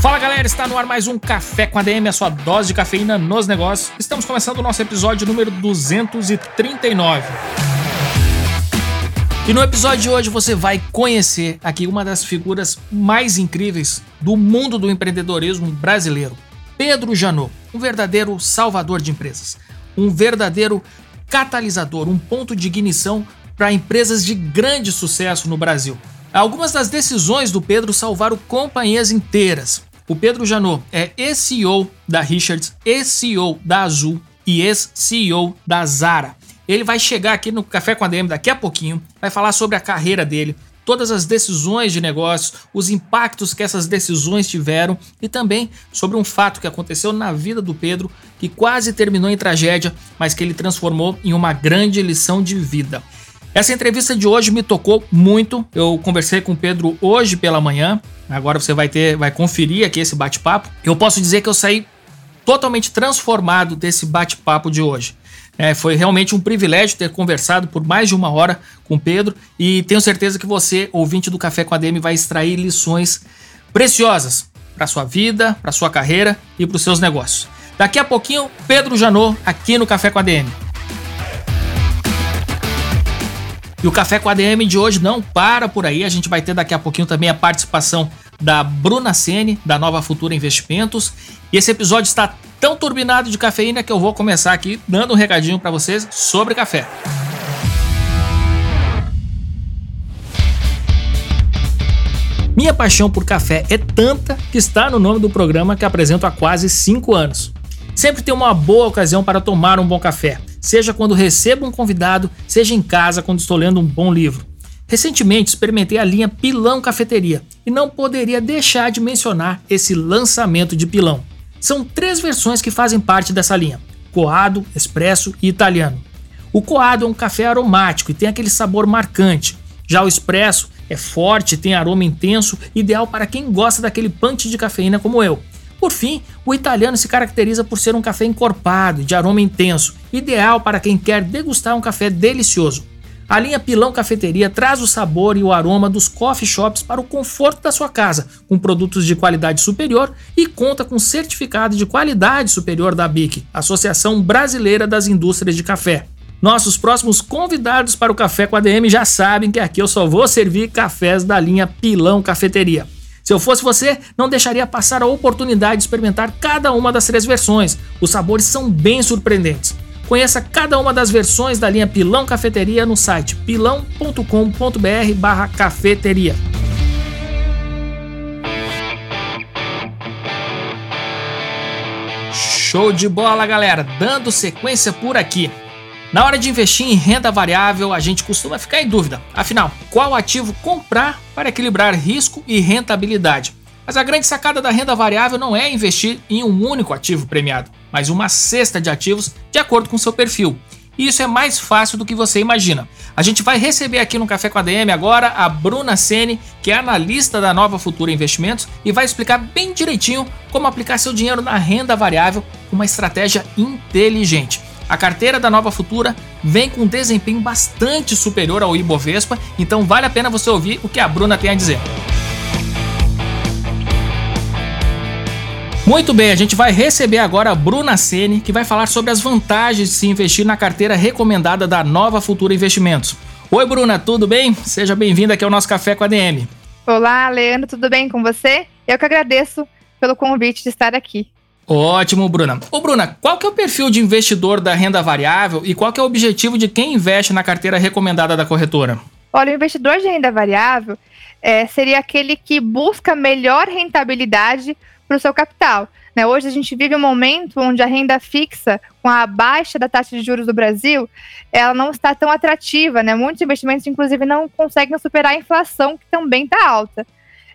Fala galera, está no ar mais um Café com ADM, a sua dose de cafeína nos negócios. Estamos começando o nosso episódio número 239. E no episódio de hoje você vai conhecer aqui uma das figuras mais incríveis do mundo do empreendedorismo brasileiro, Pedro Janot, um verdadeiro salvador de empresas, um verdadeiro catalisador, um ponto de ignição para empresas de grande sucesso no Brasil. Algumas das decisões do Pedro salvaram companhias inteiras. O Pedro Janot é ex-CEO da Richards, ex-CEO da Azul e ex-CEO da Zara. Ele vai chegar aqui no Café com a DM daqui a pouquinho, vai falar sobre a carreira dele, todas as decisões de negócio, os impactos que essas decisões tiveram e também sobre um fato que aconteceu na vida do Pedro que quase terminou em tragédia, mas que ele transformou em uma grande lição de vida. Essa entrevista de hoje me tocou muito. Eu conversei com o Pedro hoje pela manhã. Agora você vai ter, vai conferir aqui esse bate-papo. Eu posso dizer que eu saí totalmente transformado desse bate-papo de hoje. É, foi realmente um privilégio ter conversado por mais de uma hora com o Pedro e tenho certeza que você, ouvinte do Café com a DM, vai extrair lições preciosas para sua vida, para sua carreira e para os seus negócios. Daqui a pouquinho, Pedro Janot aqui no Café com a DM. E o Café com a DM de hoje não para por aí, a gente vai ter daqui a pouquinho também a participação da Bruna Sene, da Nova Futura Investimentos. E esse episódio está tão turbinado de cafeína que eu vou começar aqui dando um recadinho para vocês sobre café. Minha paixão por café é tanta que está no nome do programa que apresento há quase 5 anos. Sempre tem uma boa ocasião para tomar um bom café, seja quando recebo um convidado, seja em casa quando estou lendo um bom livro. Recentemente experimentei a linha Pilão Cafeteria e não poderia deixar de mencionar esse lançamento de pilão. São três versões que fazem parte dessa linha: coado, expresso e italiano. O coado é um café aromático e tem aquele sabor marcante. Já o expresso é forte, tem aroma intenso, ideal para quem gosta daquele punch de cafeína como eu. Por fim, o italiano se caracteriza por ser um café encorpado, de aroma intenso, ideal para quem quer degustar um café delicioso. A linha Pilão Cafeteria traz o sabor e o aroma dos coffee shops para o conforto da sua casa, com produtos de qualidade superior e conta com certificado de qualidade superior da BIC, Associação Brasileira das Indústrias de Café. Nossos próximos convidados para o Café com a DM já sabem que aqui eu só vou servir cafés da linha Pilão Cafeteria. Se eu fosse você, não deixaria passar a oportunidade de experimentar cada uma das três versões. Os sabores são bem surpreendentes. Conheça cada uma das versões da linha Pilão Cafeteria no site pilão.com.br/barra cafeteria. Show de bola, galera! Dando sequência por aqui. Na hora de investir em renda variável, a gente costuma ficar em dúvida. Afinal, qual ativo comprar para equilibrar risco e rentabilidade? Mas a grande sacada da renda variável não é investir em um único ativo premiado, mas uma cesta de ativos de acordo com seu perfil. E isso é mais fácil do que você imagina. A gente vai receber aqui no Café com a DM agora a Bruna Sene, que é analista da Nova Futura Investimentos, e vai explicar bem direitinho como aplicar seu dinheiro na renda variável com uma estratégia inteligente. A carteira da Nova Futura vem com um desempenho bastante superior ao Ibovespa, então vale a pena você ouvir o que a Bruna tem a dizer. Muito bem, a gente vai receber agora a Bruna Sene, que vai falar sobre as vantagens de se investir na carteira recomendada da Nova Futura Investimentos. Oi, Bruna, tudo bem? Seja bem-vinda aqui ao nosso Café com a DM. Olá, Leandro, tudo bem com você? Eu que agradeço pelo convite de estar aqui. Ótimo, Bruna. Ô, Bruna, qual que é o perfil de investidor da renda variável e qual que é o objetivo de quem investe na carteira recomendada da corretora? Olha, o investidor de renda variável é, seria aquele que busca melhor rentabilidade para o seu capital. Né? Hoje a gente vive um momento onde a renda fixa, com a baixa da taxa de juros do Brasil, ela não está tão atrativa. Né? Muitos investimentos, inclusive, não conseguem superar a inflação, que também está alta.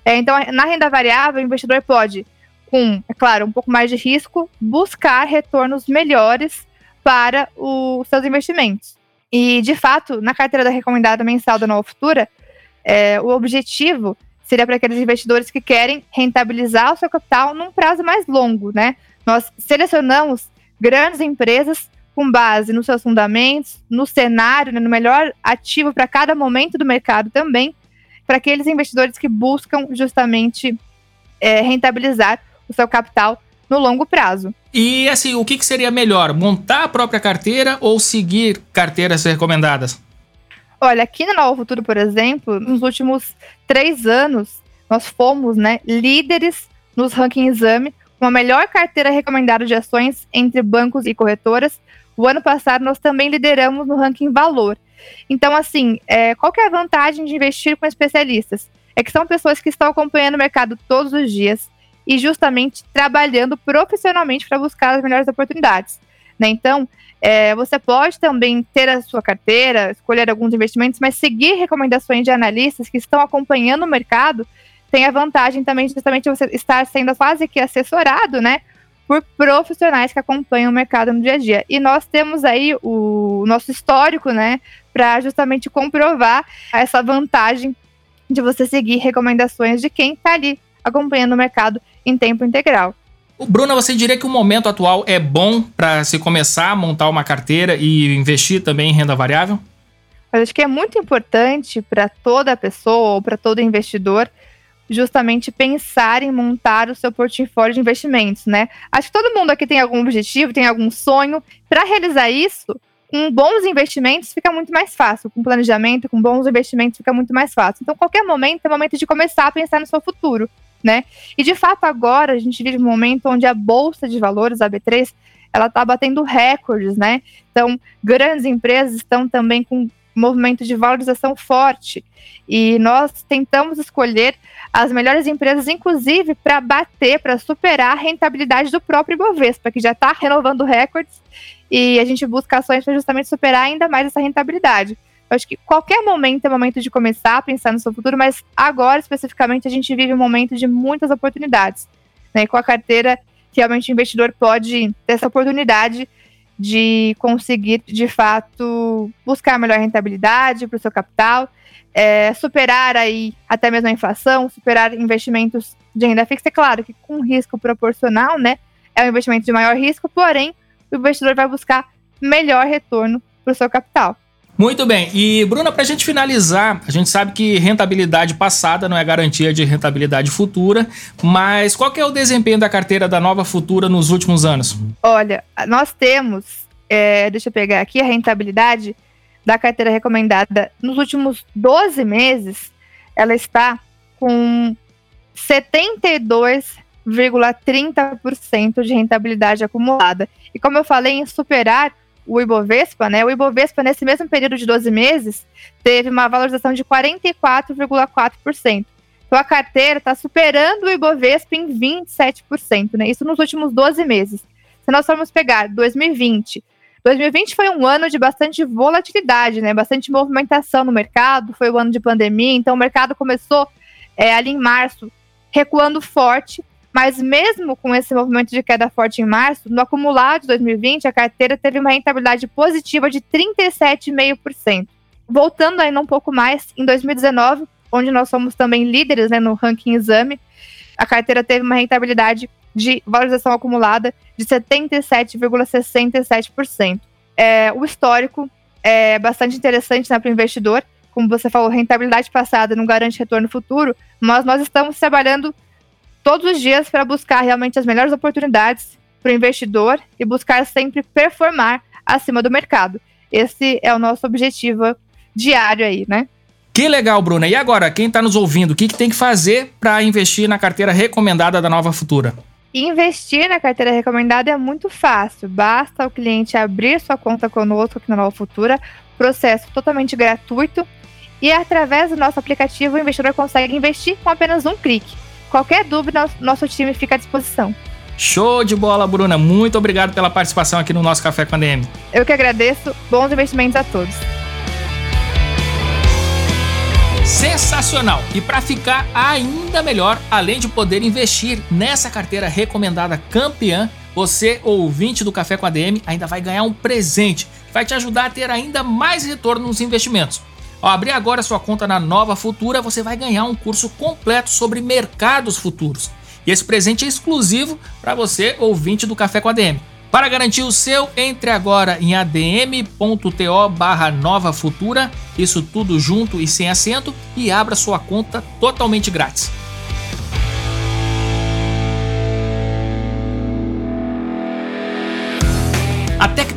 É, então, na renda variável, o investidor pode, com, é claro, um pouco mais de risco, buscar retornos melhores para os seus investimentos. E, de fato, na carteira da recomendada mensal da Nova Futura, é, o objetivo seria para aqueles investidores que querem rentabilizar o seu capital num prazo mais longo, né? Nós selecionamos grandes empresas com base nos seus fundamentos, no cenário, né, no melhor ativo para cada momento do mercado também, para aqueles investidores que buscam justamente é, rentabilizar o seu capital no longo prazo. E assim, o que, que seria melhor? Montar a própria carteira ou seguir carteiras recomendadas? Olha, aqui na Nova Futuro, por exemplo, nos últimos três anos, nós fomos né, líderes nos ranking exame, com a melhor carteira recomendada de ações entre bancos e corretoras. O ano passado, nós também lideramos no ranking valor. Então, assim, é, qual que é a vantagem de investir com especialistas? É que são pessoas que estão acompanhando o mercado todos os dias, e justamente trabalhando profissionalmente para buscar as melhores oportunidades. Né? Então, é, você pode também ter a sua carteira, escolher alguns investimentos, mas seguir recomendações de analistas que estão acompanhando o mercado tem a vantagem também justamente você estar sendo quase que assessorado, né, por profissionais que acompanham o mercado no dia a dia. E nós temos aí o nosso histórico, né, para justamente comprovar essa vantagem de você seguir recomendações de quem está ali acompanhando o mercado em tempo integral. Bruna, você diria que o momento atual é bom para se começar a montar uma carteira e investir também em renda variável? Eu acho que é muito importante para toda pessoa ou para todo investidor justamente pensar em montar o seu portfólio de investimentos, né? Acho que todo mundo aqui tem algum objetivo, tem algum sonho. Para realizar isso, com bons investimentos fica muito mais fácil. Com planejamento, com bons investimentos fica muito mais fácil. Então, qualquer momento é momento de começar a pensar no seu futuro né? E de fato agora a gente vive um momento onde a bolsa de valores, a B3, ela está batendo recordes, né? Então, grandes empresas estão também com movimento de valorização forte. E nós tentamos escolher as melhores empresas, inclusive para bater, para superar a rentabilidade do próprio Ibovespa, que já está renovando recordes, e a gente busca ações para justamente superar ainda mais essa rentabilidade. Eu acho que qualquer momento é momento de começar a pensar no seu futuro, mas agora, especificamente, a gente vive um momento de muitas oportunidades. Né? Com a carteira, realmente o investidor pode ter essa oportunidade de conseguir, de fato, buscar melhor rentabilidade para o seu capital, é, superar aí até mesmo a inflação, superar investimentos de renda fixa. É claro que com risco proporcional, né? É um investimento de maior risco, porém, o investidor vai buscar melhor retorno para o seu capital. Muito bem. E, Bruna, para a gente finalizar, a gente sabe que rentabilidade passada não é garantia de rentabilidade futura, mas qual é o desempenho da carteira da Nova Futura nos últimos anos? Olha, nós temos, é, deixa eu pegar aqui, a rentabilidade da carteira recomendada nos últimos 12 meses, ela está com 72,30% de rentabilidade acumulada. E como eu falei em superar o Ibovespa, né? O Ibovespa, nesse mesmo período de 12 meses, teve uma valorização de 44,4%. Então, a carteira está superando o Ibovespa em 27%, né? Isso nos últimos 12 meses. Se nós formos pegar 2020, 2020 foi um ano de bastante volatilidade, né? Bastante movimentação no mercado, foi o ano de pandemia, então o mercado começou é, ali em março recuando forte, mas mesmo com esse movimento de queda forte em março, no acumulado de 2020, a carteira teve uma rentabilidade positiva de 37,5%. Voltando ainda um pouco mais, em 2019, onde nós somos também líderes né, no ranking exame, a carteira teve uma rentabilidade de valorização acumulada de 77,67%. É, o histórico é bastante interessante né, para o investidor. Como você falou, rentabilidade passada não garante retorno futuro, mas nós estamos trabalhando todos os dias para buscar realmente as melhores oportunidades para o investidor e buscar sempre performar acima do mercado. Esse é o nosso objetivo diário aí, né? Que legal, Bruna. E agora, quem está nos ouvindo, o que, que tem que fazer para investir na carteira recomendada da Nova Futura? Investir na carteira recomendada é muito fácil. Basta o cliente abrir sua conta conosco aqui na Nova Futura, processo totalmente gratuito. E através do nosso aplicativo, o investidor consegue investir com apenas um clique. Qualquer dúvida, nosso time fica à disposição. Show de bola, Bruna. Muito obrigado pela participação aqui no nosso Café com a DM. Eu que agradeço. Bons investimentos a todos. Sensacional! E para ficar ainda melhor, além de poder investir nessa carteira recomendada campeã, você, ouvinte do Café com a DM, ainda vai ganhar um presente vai te ajudar a ter ainda mais retorno nos investimentos. Ao abrir agora sua conta na Nova Futura, você vai ganhar um curso completo sobre mercados futuros. E esse presente é exclusivo para você, ouvinte do Café com a DM. Para garantir o seu, entre agora em adm.to barra Nova Futura, isso tudo junto e sem acento, e abra sua conta totalmente grátis.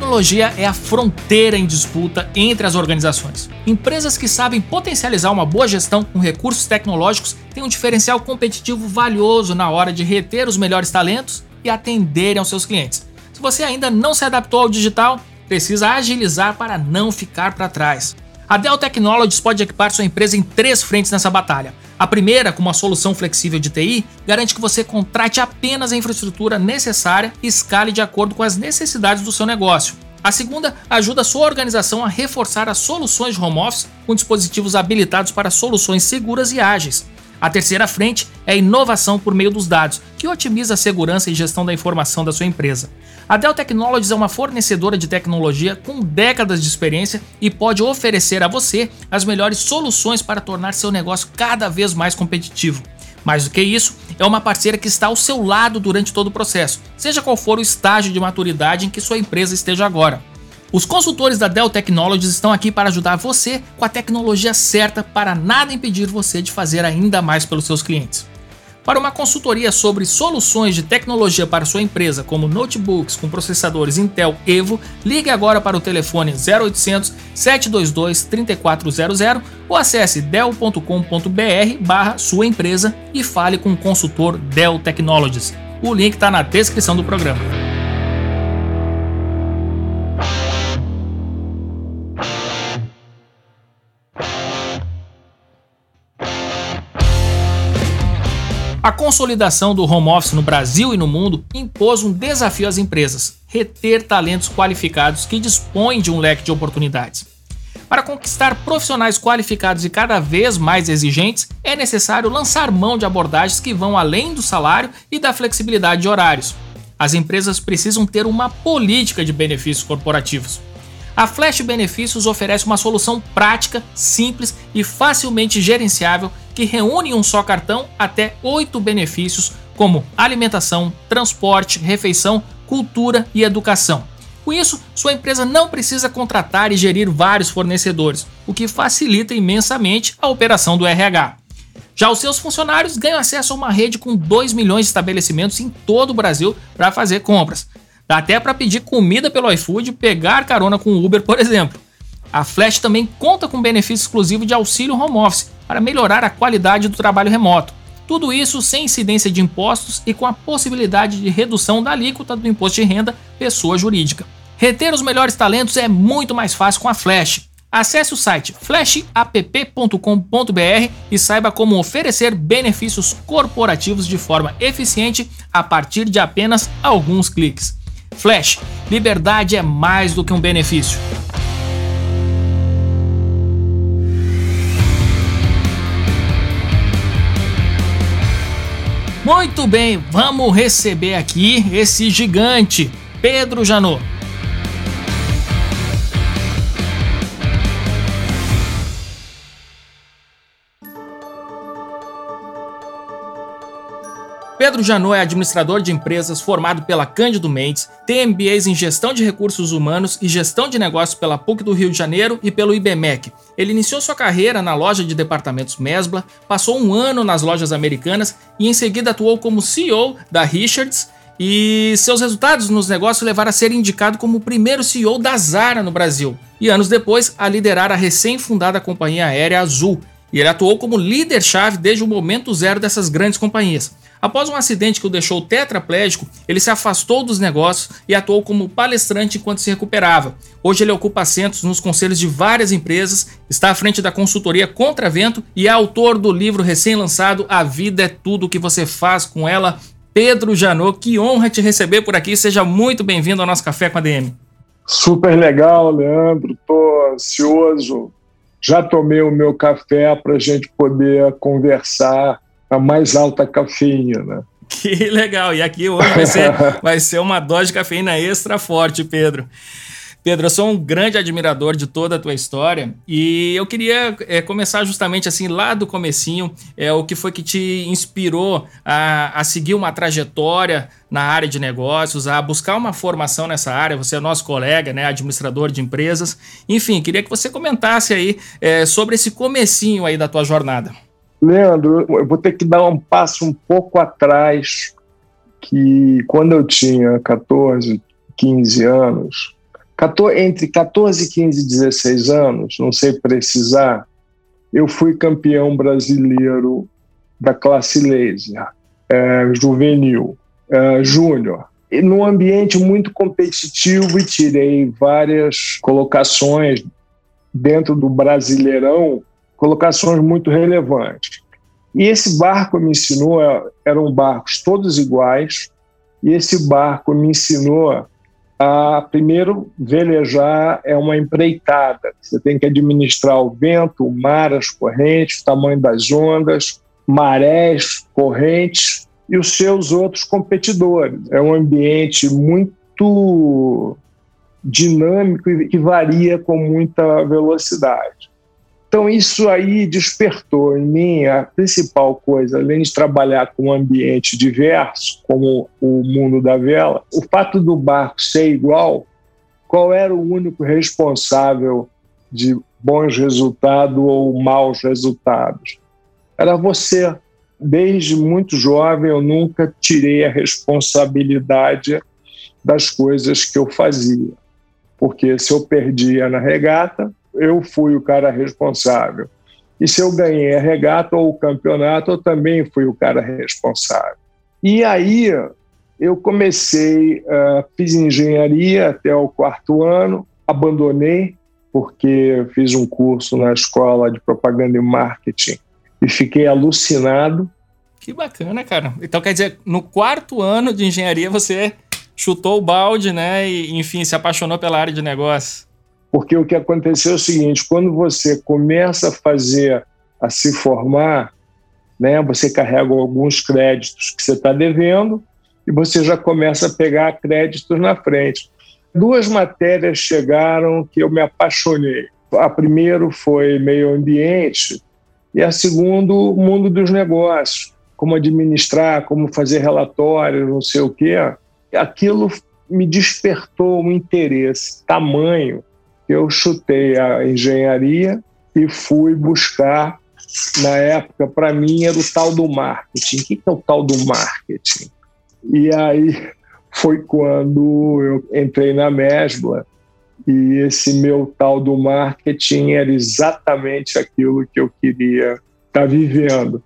Tecnologia é a fronteira em disputa entre as organizações. Empresas que sabem potencializar uma boa gestão com recursos tecnológicos têm um diferencial competitivo valioso na hora de reter os melhores talentos e atenderem aos seus clientes. Se você ainda não se adaptou ao digital, precisa agilizar para não ficar para trás. A Dell Technologies pode equipar sua empresa em três frentes nessa batalha. A primeira, com uma solução flexível de TI, garante que você contrate apenas a infraestrutura necessária e escale de acordo com as necessidades do seu negócio. A segunda ajuda a sua organização a reforçar as soluções de home office com dispositivos habilitados para soluções seguras e ágeis. A terceira frente é a inovação por meio dos dados, que otimiza a segurança e gestão da informação da sua empresa. A Dell Technologies é uma fornecedora de tecnologia com décadas de experiência e pode oferecer a você as melhores soluções para tornar seu negócio cada vez mais competitivo. Mais do que isso, é uma parceira que está ao seu lado durante todo o processo, seja qual for o estágio de maturidade em que sua empresa esteja agora. Os consultores da Dell Technologies estão aqui para ajudar você com a tecnologia certa para nada impedir você de fazer ainda mais pelos seus clientes. Para uma consultoria sobre soluções de tecnologia para sua empresa, como notebooks com processadores Intel Evo, ligue agora para o telefone 0800 722 3400 ou acesse dell.com.br barra sua empresa e fale com o consultor Dell Technologies. O link está na descrição do programa. A consolidação do home office no Brasil e no mundo impôs um desafio às empresas: reter talentos qualificados que dispõem de um leque de oportunidades. Para conquistar profissionais qualificados e cada vez mais exigentes, é necessário lançar mão de abordagens que vão além do salário e da flexibilidade de horários. As empresas precisam ter uma política de benefícios corporativos. A Flash Benefícios oferece uma solução prática, simples e facilmente gerenciável que reúne em um só cartão até oito benefícios, como alimentação, transporte, refeição, cultura e educação. Com isso, sua empresa não precisa contratar e gerir vários fornecedores, o que facilita imensamente a operação do RH. Já os seus funcionários ganham acesso a uma rede com 2 milhões de estabelecimentos em todo o Brasil para fazer compras. Dá até para pedir comida pelo iFood pegar carona com o Uber, por exemplo. A Flash também conta com benefício exclusivo de auxílio home office para melhorar a qualidade do trabalho remoto. Tudo isso sem incidência de impostos e com a possibilidade de redução da alíquota do imposto de renda pessoa jurídica. Reter os melhores talentos é muito mais fácil com a Flash. Acesse o site flashapp.com.br e saiba como oferecer benefícios corporativos de forma eficiente a partir de apenas alguns cliques. Flash, liberdade é mais do que um benefício. Muito bem, vamos receber aqui esse gigante, Pedro Janot. Pedro Janot é administrador de empresas formado pela Cândido Mendes, tem MBAs em gestão de recursos humanos e gestão de negócios pela PUC do Rio de Janeiro e pelo IBMEC. Ele iniciou sua carreira na loja de departamentos Mesbla, passou um ano nas lojas americanas e em seguida atuou como CEO da Richards e seus resultados nos negócios levaram a ser indicado como o primeiro CEO da Zara no Brasil, e anos depois a liderar a recém-fundada companhia aérea Azul. E ele atuou como líder-chave desde o momento zero dessas grandes companhias. Após um acidente que o deixou tetraplégico, ele se afastou dos negócios e atuou como palestrante enquanto se recuperava. Hoje ele ocupa assentos nos conselhos de várias empresas, está à frente da consultoria Contravento e é autor do livro recém-lançado A Vida é Tudo que você faz com ela. Pedro Janot, que honra te receber por aqui. Seja muito bem-vindo ao nosso Café com a DM. Super legal, Leandro. Estou ansioso. Já tomei o meu café para a gente poder conversar a mais alta cafeína. Né? Que legal! E aqui hoje vai ser, vai ser uma dose de cafeína extra forte, Pedro. Pedro, eu sou um grande admirador de toda a tua história e eu queria é, começar justamente assim lá do comecinho, é, o que foi que te inspirou a, a seguir uma trajetória na área de negócios, a buscar uma formação nessa área. Você é nosso colega, né, administrador de empresas. Enfim, queria que você comentasse aí é, sobre esse comecinho aí da tua jornada. Leandro, eu vou ter que dar um passo um pouco atrás, que quando eu tinha 14, 15 anos, entre 14, 15 e 16 anos, não sei precisar, eu fui campeão brasileiro da classe laser, é, juvenil, é, júnior. Num ambiente muito competitivo e tirei várias colocações dentro do Brasileirão, colocações muito relevantes. E esse barco me ensinou, eram barcos todos iguais, e esse barco me ensinou a, primeiro, velejar é uma empreitada. Você tem que administrar o vento, o mar, as correntes, o tamanho das ondas, marés, correntes e os seus outros competidores. É um ambiente muito dinâmico e que varia com muita velocidade. Então, isso aí despertou em mim a principal coisa, além de trabalhar com um ambiente diverso, como o mundo da vela, o fato do barco ser igual, qual era o único responsável de bons resultados ou maus resultados? Era você. Desde muito jovem, eu nunca tirei a responsabilidade das coisas que eu fazia. Porque se eu perdia na regata, eu fui o cara responsável. E se eu ganhei a regata ou o campeonato, eu também fui o cara responsável. E aí eu comecei, uh, fiz engenharia até o quarto ano, abandonei porque fiz um curso na escola de propaganda e marketing e fiquei alucinado. Que bacana, cara. Então quer dizer, no quarto ano de engenharia você chutou o balde, né? E enfim, se apaixonou pela área de negócio. Porque o que aconteceu é o seguinte: quando você começa a fazer, a se formar, né, você carrega alguns créditos que você está devendo e você já começa a pegar créditos na frente. Duas matérias chegaram que eu me apaixonei. A primeira foi meio ambiente e a segunda, mundo dos negócios, como administrar, como fazer relatórios, não sei o quê. Aquilo me despertou um interesse tamanho eu chutei a engenharia e fui buscar, na época, para mim, era o tal do marketing. O que é o tal do marketing? E aí foi quando eu entrei na Mesbla e esse meu tal do marketing era exatamente aquilo que eu queria estar tá vivendo.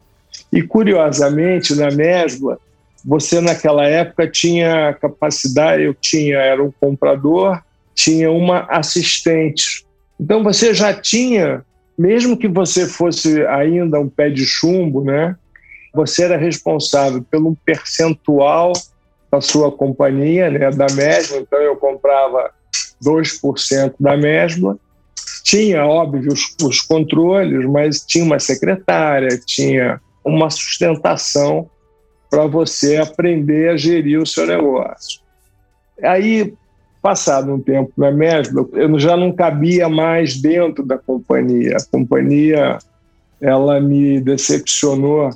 E curiosamente, na Mesbla, você naquela época tinha capacidade, eu tinha, era um comprador, tinha uma assistente. Então você já tinha, mesmo que você fosse ainda um pé de chumbo, né? Você era responsável pelo percentual da sua companhia, né, da mesma. Então eu comprava 2% da mesma. Tinha, óbvio, os, os controles, mas tinha uma secretária, tinha uma sustentação para você aprender a gerir o seu negócio. Aí Passado um tempo na Mesbla, eu já não cabia mais dentro da companhia. A companhia ela me decepcionou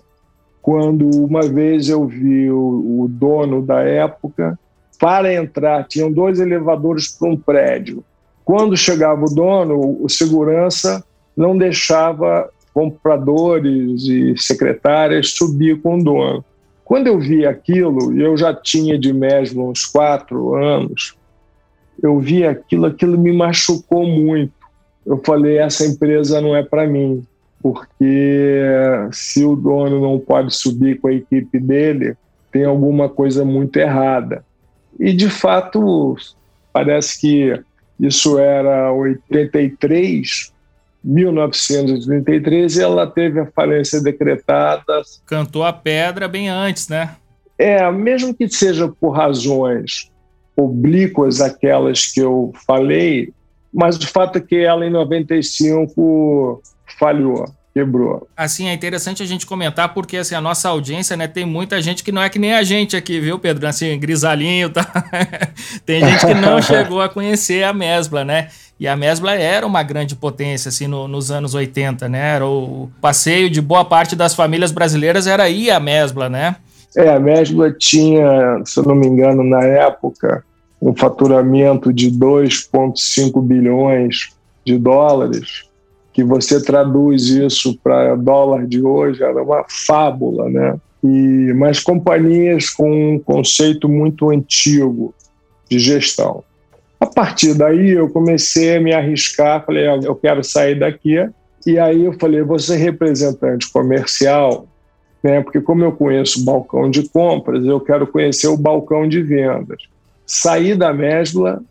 quando uma vez eu vi o, o dono da época para entrar, tinham dois elevadores para um prédio. Quando chegava o dono, o segurança não deixava compradores e secretárias subir com o dono. Quando eu vi aquilo, eu já tinha de Mesbla uns quatro anos, eu vi aquilo, aquilo me machucou muito. Eu falei: essa empresa não é para mim, porque se o dono não pode subir com a equipe dele, tem alguma coisa muito errada. E de fato, parece que isso era 83, 1933, e ela teve a falência decretada. Cantou a pedra bem antes, né? É, mesmo que seja por razões oblíquas aquelas que eu falei, mas o fato é que ela em 95 falhou. quebrou. Assim, é interessante a gente comentar porque assim, a nossa audiência, né, tem muita gente que não é que nem a gente aqui, viu, Pedro? Assim, grisalinho, tá? tem gente que não chegou a conhecer a Mesbla, né? E a Mesbla era uma grande potência, assim, no, nos anos 80, né? Era o passeio de boa parte das famílias brasileiras era ir a Mesbla, né? É, a Mesbla tinha, se eu não me engano, na época, um faturamento de 2,5 bilhões de dólares, que você traduz isso para dólar de hoje, era uma fábula, né? E, mas companhias com um conceito muito antigo de gestão. A partir daí eu comecei a me arriscar, falei, eu quero sair daqui. E aí eu falei, vou ser representante comercial, né? Porque como eu conheço o balcão de compras, eu quero conhecer o balcão de vendas. Saí da Mesbla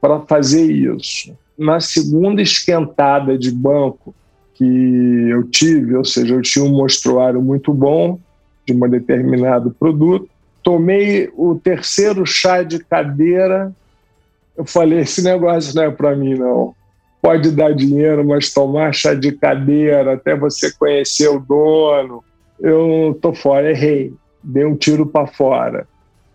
para fazer isso na segunda esquentada de banco que eu tive, ou seja, eu tinha um mostruário muito bom de um determinado produto, tomei o terceiro chá de cadeira, eu falei, esse negócio não é para mim não. Pode dar dinheiro, mas tomar chá de cadeira até você conhecer o dono, eu tô fora, errei, dei um tiro para fora.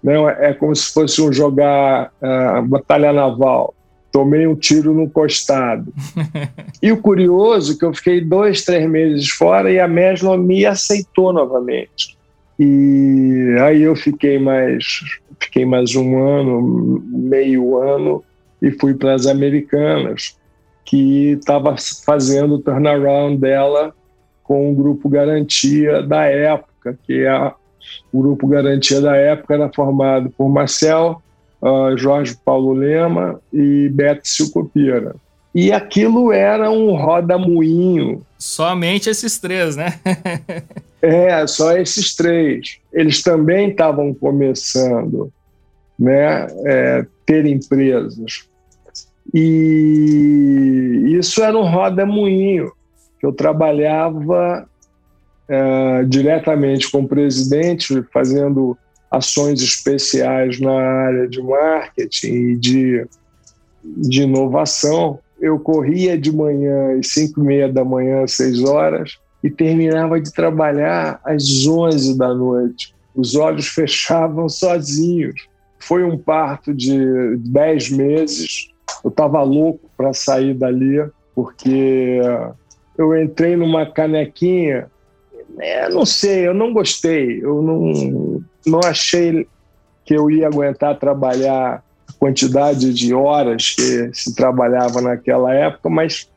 Não, é como se fosse um jogar uh, batalha naval tomei um tiro no costado. e o curioso é que eu fiquei dois, três meses fora e a Mesla me aceitou novamente. E aí eu fiquei mais, fiquei mais um ano, meio ano, e fui para as Americanas, que estava fazendo o turnaround dela com o Grupo Garantia da época, que é o Grupo Garantia da época era formado por Marcel, uh, Jorge Paulo Lema e Beto Silcopira. E aquilo era um roda-moinho. Somente esses três, né? é, só esses três. Eles também estavam começando né, é, ter empresas. E isso era um roda-moinho, que eu trabalhava é, diretamente com o presidente, fazendo ações especiais na área de marketing e de, de inovação. Eu corria de manhã às 5 e meia da manhã, às 6 horas, e terminava de trabalhar às 11 da noite. Os olhos fechavam sozinhos. Foi um parto de 10 meses. Eu estava louco para sair dali, porque eu entrei numa canequinha é, não sei, eu não gostei. Eu não, não achei que eu ia aguentar trabalhar a quantidade de horas que se trabalhava naquela época, mas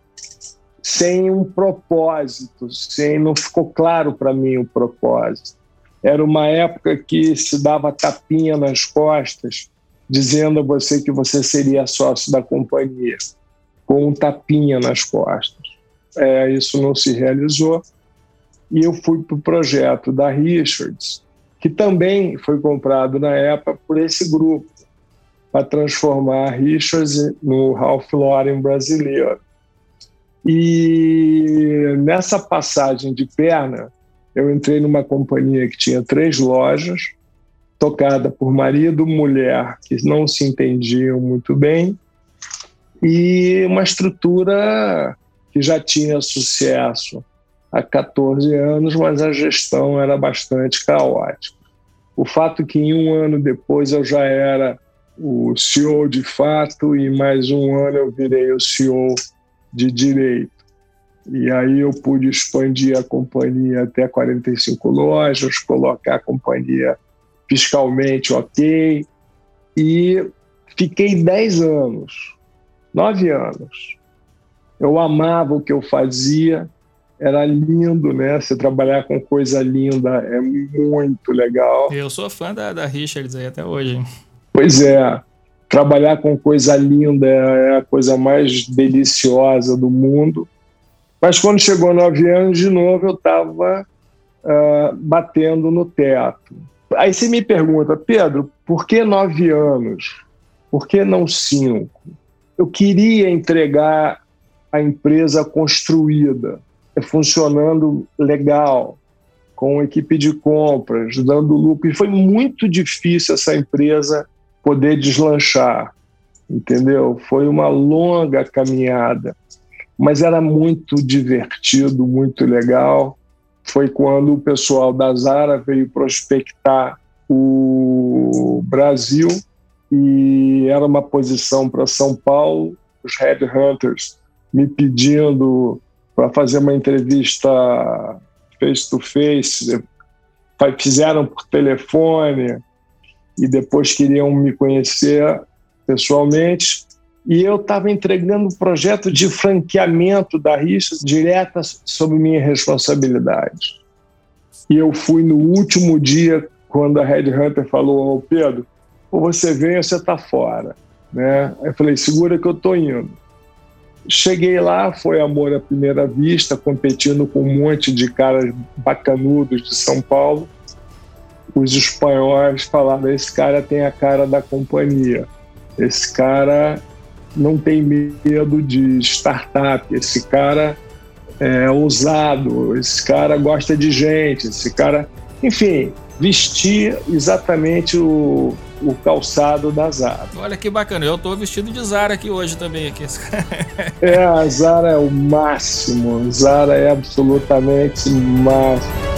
sem um propósito, sem não ficou claro para mim o propósito. Era uma época que se dava tapinha nas costas, dizendo a você que você seria sócio da companhia, com um tapinha nas costas. É, isso não se realizou e eu fui para o projeto da Richards, que também foi comprado na época por esse grupo, para transformar a Richards no Ralph Lauren brasileiro. E nessa passagem de perna, eu entrei numa companhia que tinha três lojas, tocada por marido mulher que não se entendiam muito bem, e uma estrutura que já tinha sucesso há 14 anos, mas a gestão era bastante caótica. O fato que em um ano depois eu já era o CEO de fato e mais um ano eu virei o CEO de direito. E aí eu pude expandir a companhia até 45 lojas, colocar a companhia fiscalmente ok e fiquei 10 anos, 9 anos. Eu amava o que eu fazia, era lindo, né? Você trabalhar com coisa linda é muito legal. Eu sou fã da, da Richards aí até hoje. Pois é, trabalhar com coisa linda é a coisa mais deliciosa do mundo. Mas quando chegou nove anos, de novo, eu estava uh, ah, batendo no teto. Aí você me pergunta, Pedro, por que nove anos? Por que não cinco? Eu queria entregar a empresa construída é funcionando legal, com equipe de compras, dando lucro. E foi muito difícil essa empresa poder deslanchar, entendeu? Foi uma longa caminhada. mas era muito divertido, muito legal. Foi quando o pessoal da Zara veio prospectar o Brasil e era uma posição para São Paulo, os headhunters me pedindo para fazer uma entrevista face to face, fizeram por telefone e depois queriam me conhecer pessoalmente. E eu estava entregando um projeto de franqueamento da rixa direta sob minha responsabilidade. E eu fui no último dia, quando a Red Hunter falou: oh, Pedro, ou você vem ou você está fora. Né? Eu falei: segura que eu estou indo. Cheguei lá, foi amor à primeira vista, competindo com um monte de caras bacanudos de São Paulo. Os espanhóis falaram: esse cara tem a cara da companhia. Esse cara não tem medo de startup. Esse cara é ousado. Esse cara gosta de gente. Esse cara, enfim, vestir exatamente o, o calçado da Zara. Olha que bacana, eu estou vestido de Zara aqui hoje também. Aqui. é, a Zara é o máximo, Zara é absolutamente máximo.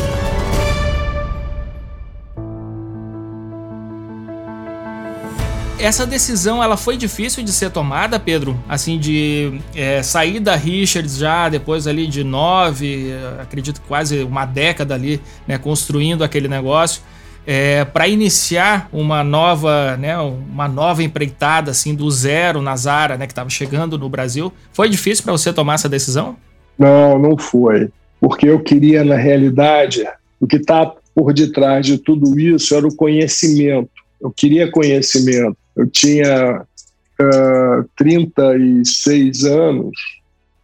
essa decisão ela foi difícil de ser tomada, Pedro? Assim, de é, sair da Richards já depois ali de nove, acredito quase uma década ali, né, construindo aquele negócio, é, para iniciar uma nova, né, uma nova empreitada assim do zero na Zara, né, que estava chegando no Brasil. Foi difícil para você tomar essa decisão? Não, não foi, porque eu queria na realidade o que está por detrás de tudo isso era o conhecimento. Eu queria conhecimento. Eu tinha uh, 36 anos,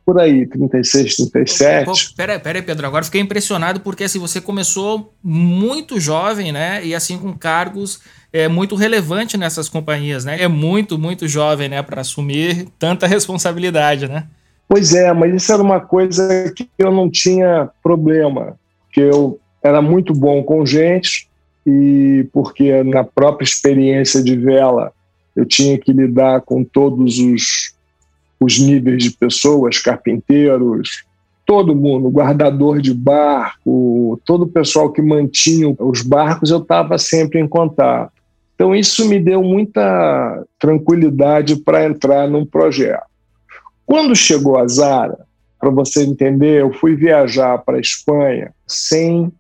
por aí, 36, 37. Pô, pera, Pedro, agora fiquei impressionado porque assim, você começou muito jovem, né? E assim, com cargos é, muito relevantes nessas companhias, né? É muito, muito jovem, né? Para assumir tanta responsabilidade, né? Pois é, mas isso era uma coisa que eu não tinha problema, que eu era muito bom com gente e porque na própria experiência de vela eu tinha que lidar com todos os, os níveis de pessoas, carpinteiros, todo mundo, guardador de barco, todo o pessoal que mantinha os barcos, eu estava sempre em contato. Então, isso me deu muita tranquilidade para entrar num projeto. Quando chegou a Zara, para você entender, eu fui viajar para a Espanha sem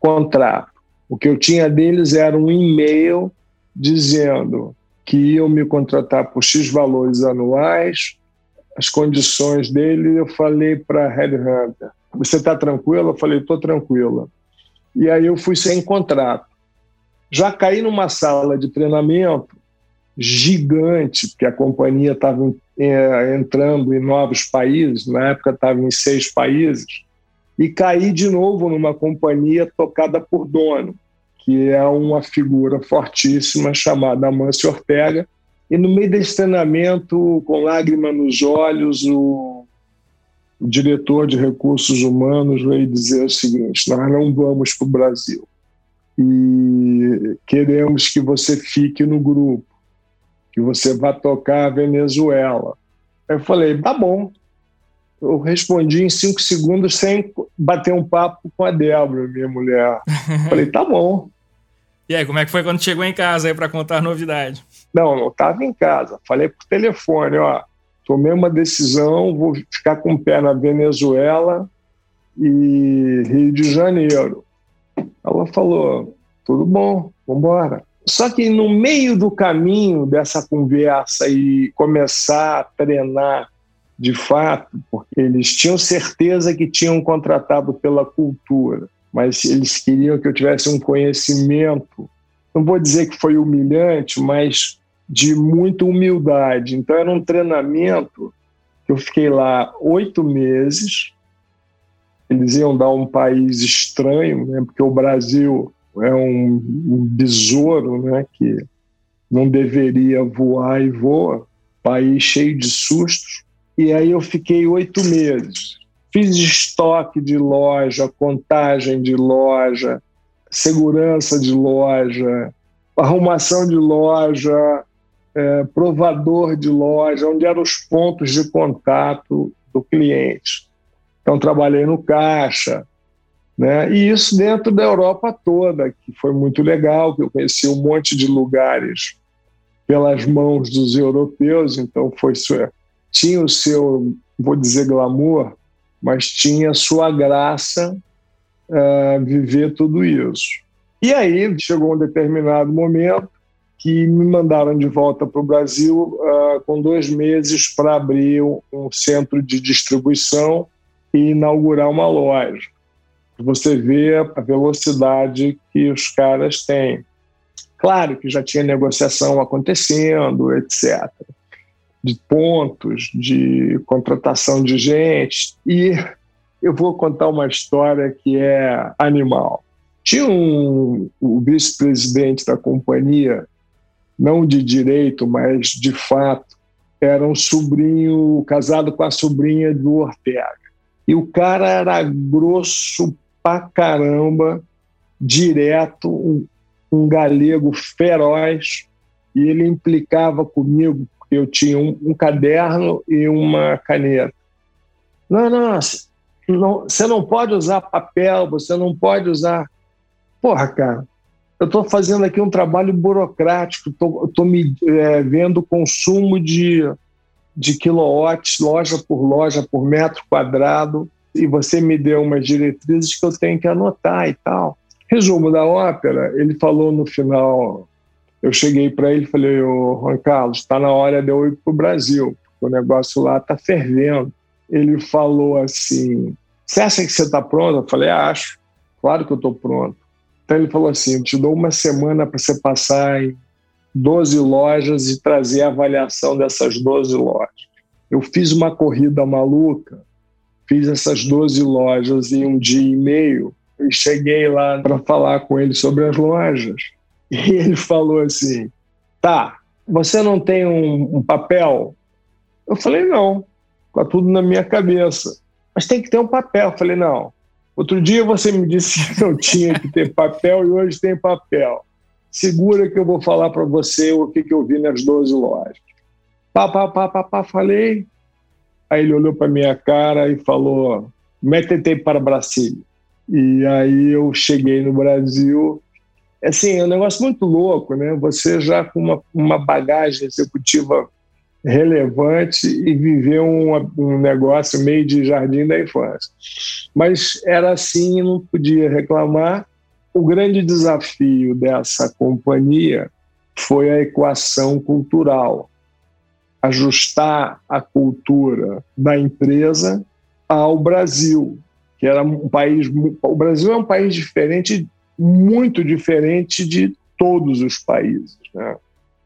contrato. O que eu tinha deles era um e-mail dizendo: que iam me contratar por X valores anuais, as condições dele, eu falei para a Headhunter, você está tranquila? Eu falei, estou tranquila. E aí eu fui sem contrato. Já caí numa sala de treinamento gigante, porque a companhia estava é, entrando em novos países, na época estava em seis países, e caí de novo numa companhia tocada por dono que é uma figura fortíssima chamada Amâncio Ortega. E no meio desse treinamento, com lágrima nos olhos, o, o diretor de recursos humanos veio dizer o seguinte: nós não vamos para o Brasil e queremos que você fique no grupo, que você vá tocar a Venezuela. Eu falei, tá bom. Eu respondi em cinco segundos sem bater um papo com a Débora, minha mulher. falei, tá bom. E aí, como é que foi quando chegou em casa aí para contar a novidade? Não, não estava em casa. Falei por telefone, ó, tomei uma decisão, vou ficar com o pé na Venezuela e Rio de Janeiro. Ela falou, tudo bom, vamos embora. Só que no meio do caminho dessa conversa e começar a treinar de fato, porque eles tinham certeza que tinham contratado pela cultura mas eles queriam que eu tivesse um conhecimento, não vou dizer que foi humilhante, mas de muita humildade. Então era um treinamento que eu fiquei lá oito meses. Eles iam dar um país estranho, né? porque o Brasil é um, um besouro, né? que não deveria voar e voa, país cheio de sustos. E aí eu fiquei oito meses. Fiz estoque de loja, contagem de loja, segurança de loja, arrumação de loja, é, provador de loja, onde eram os pontos de contato do cliente. Então, trabalhei no caixa, né? E isso dentro da Europa toda, que foi muito legal, que eu conheci um monte de lugares pelas mãos dos europeus, então foi tinha o seu, vou dizer glamour, mas tinha sua graça uh, viver tudo isso. E aí chegou um determinado momento que me mandaram de volta para o Brasil uh, com dois meses para abrir um, um centro de distribuição e inaugurar uma loja. Você vê a velocidade que os caras têm. Claro que já tinha negociação acontecendo, etc. De pontos, de contratação de gente. E eu vou contar uma história que é animal. Tinha um, o vice-presidente da companhia, não de direito, mas de fato, era um sobrinho casado com a sobrinha do Ortega. E o cara era grosso pra caramba, direto, um, um galego feroz, e ele implicava comigo, porque eu tinha um, um caderno e uma caneta. Não, não, não, você não pode usar papel, você não pode usar. Porra, cara, eu estou fazendo aqui um trabalho burocrático, estou me é, vendo consumo de, de quilowatts, loja por loja, por metro quadrado, e você me deu umas diretrizes que eu tenho que anotar e tal. Resumo da ópera, ele falou no final, eu cheguei para ele e falei, ô Juan Carlos, está na hora de eu ir para o Brasil, o negócio lá está fervendo. Ele falou assim, você acha que você está pronto? Eu falei, acho, claro que eu estou pronto. Então ele falou assim, eu te dou uma semana para você passar em 12 lojas e trazer a avaliação dessas 12 lojas. Eu fiz uma corrida maluca, Fiz essas 12 lojas em um dia e meio e cheguei lá para falar com ele sobre as lojas. E ele falou assim: tá, você não tem um, um papel? Eu falei: não, está tudo na minha cabeça. Mas tem que ter um papel. Eu falei: não. Outro dia você me disse que não tinha que ter papel e hoje tem papel. Segura que eu vou falar para você o que, que eu vi nas 12 lojas. Pá, pá, pá, pá, pá, falei. Aí ele olhou para minha cara e falou: "Métete para Brasília". E aí eu cheguei no Brasil. Assim, é um negócio muito louco, né? Você já com uma, uma bagagem executiva relevante e viver um, um negócio meio de jardim da infância. Mas era assim, não podia reclamar. O grande desafio dessa companhia foi a equação cultural ajustar a cultura da empresa ao Brasil, que era um país. O Brasil é um país diferente, muito diferente de todos os países. Né?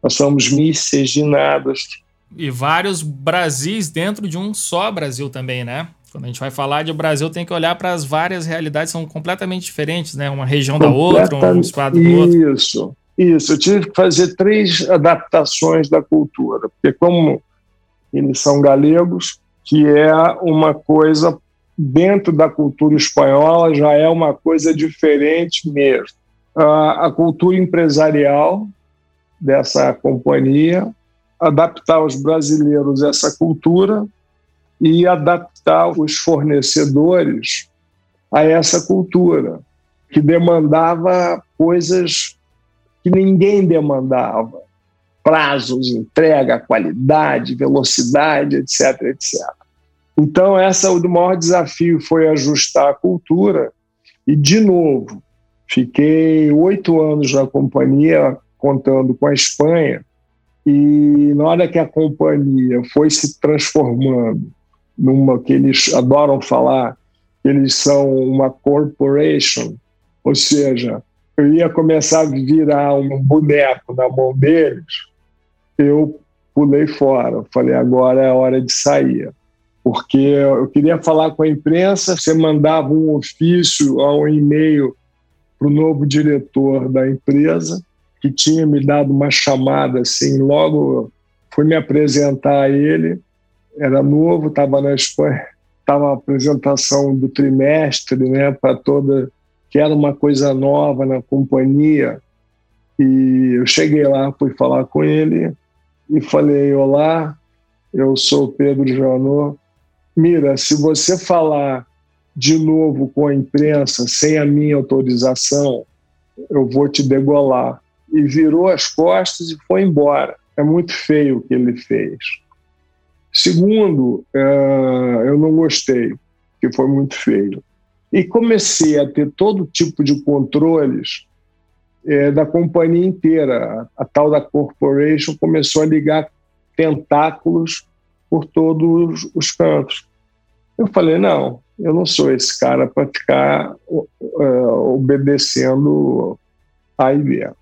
Nós somos miscigenados. E vários Brasis dentro de um só Brasil também, né? Quando a gente vai falar de Brasil, tem que olhar para as várias realidades, são completamente diferentes, né? Uma região da outra, um estado do outro. Isso. Isso, eu tive que fazer três adaptações da cultura, porque como eles são galegos, que é uma coisa dentro da cultura espanhola já é uma coisa diferente mesmo. A, a cultura empresarial dessa companhia, adaptar os brasileiros essa cultura e adaptar os fornecedores a essa cultura, que demandava coisas que ninguém demandava. Prazos, entrega, qualidade, velocidade, etc, etc. Então, essa o maior desafio foi ajustar a cultura. E, de novo, fiquei oito anos na companhia, contando com a Espanha, e na hora que a companhia foi se transformando numa que eles adoram falar, eles são uma corporation, ou seja, eu ia começar a virar um boneco na mão deles, eu pulei fora. Falei, agora é a hora de sair. Porque eu queria falar com a imprensa, você mandava um ofício um e-mail para o novo diretor da empresa, que tinha me dado uma chamada assim, logo fui me apresentar a ele, era novo, estava na Espanha, estava a apresentação do trimestre, né, para toda que era uma coisa nova na companhia. E eu cheguei lá, fui falar com ele e falei: Olá, eu sou Pedro Janot, Mira, se você falar de novo com a imprensa sem a minha autorização, eu vou te degolar. E virou as costas e foi embora. É muito feio o que ele fez. Segundo, uh, eu não gostei, que foi muito feio. E comecei a ter todo tipo de controles é, da companhia inteira. A, a, tal da corporation começou a ligar tentáculos por todos os cantos. Eu falei: não, eu não sou esse cara para ficar uh, obedecendo a ideia.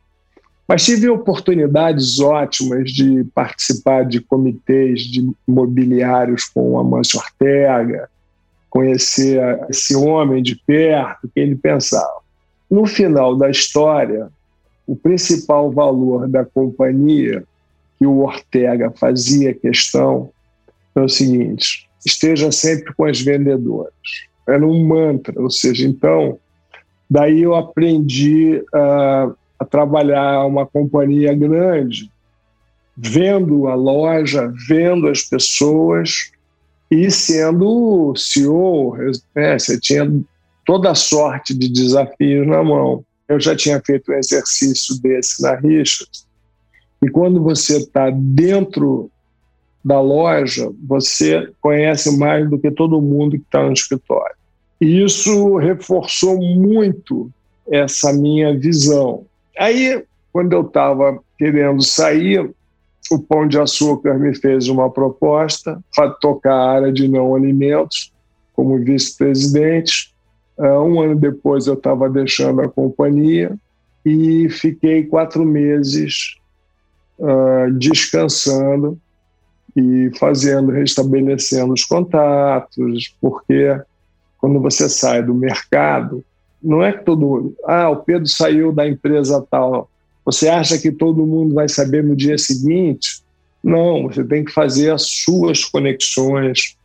Mas tive oportunidades ótimas de participar de comitês de imobiliários com o Amâncio Ortega, conhecer esse homem de perto, que ele pensava. No final da história, o principal valor da companhia que o Ortega fazia questão é o seguinte: esteja sempre com as vendedoras. Era um mantra, ou seja, então, daí eu aprendi a, a trabalhar uma companhia grande, vendo a loja, vendo as pessoas e sendo CEO, né, você tinha toda sorte de desafios na mão. Eu já tinha feito um exercício desse na Richards. E quando você está dentro da loja, você conhece mais do que todo mundo que está no escritório. E isso reforçou muito essa minha visão. Aí, quando eu estava querendo sair, o Pão de Açúcar me fez uma proposta para tocar a área de não alimentos como vice-presidente. Uh, um ano depois eu estava deixando a companhia e fiquei quatro meses uh, descansando e fazendo, restabelecendo os contatos, porque quando você sai do mercado, não é que todo mundo, ah, o Pedro saiu da empresa tal, você acha que todo mundo vai saber no dia seguinte? Não, você tem que fazer as suas conexões.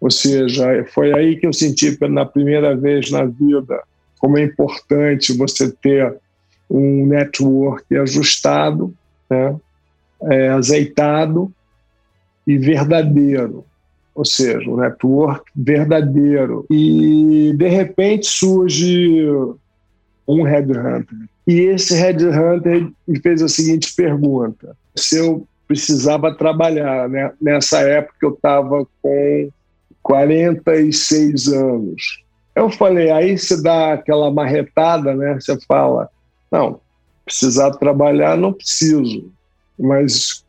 Ou seja, foi aí que eu senti pela primeira vez na vida como é importante você ter um network ajustado, né? é, azeitado e verdadeiro, ou seja, um network verdadeiro. E de repente surge um headhunter. E esse headhunter me fez a seguinte pergunta: se eu precisava trabalhar, né? Nessa época eu estava com 46 anos. Eu falei, aí você dá aquela marretada, né? Você fala, não, precisar trabalhar não preciso mas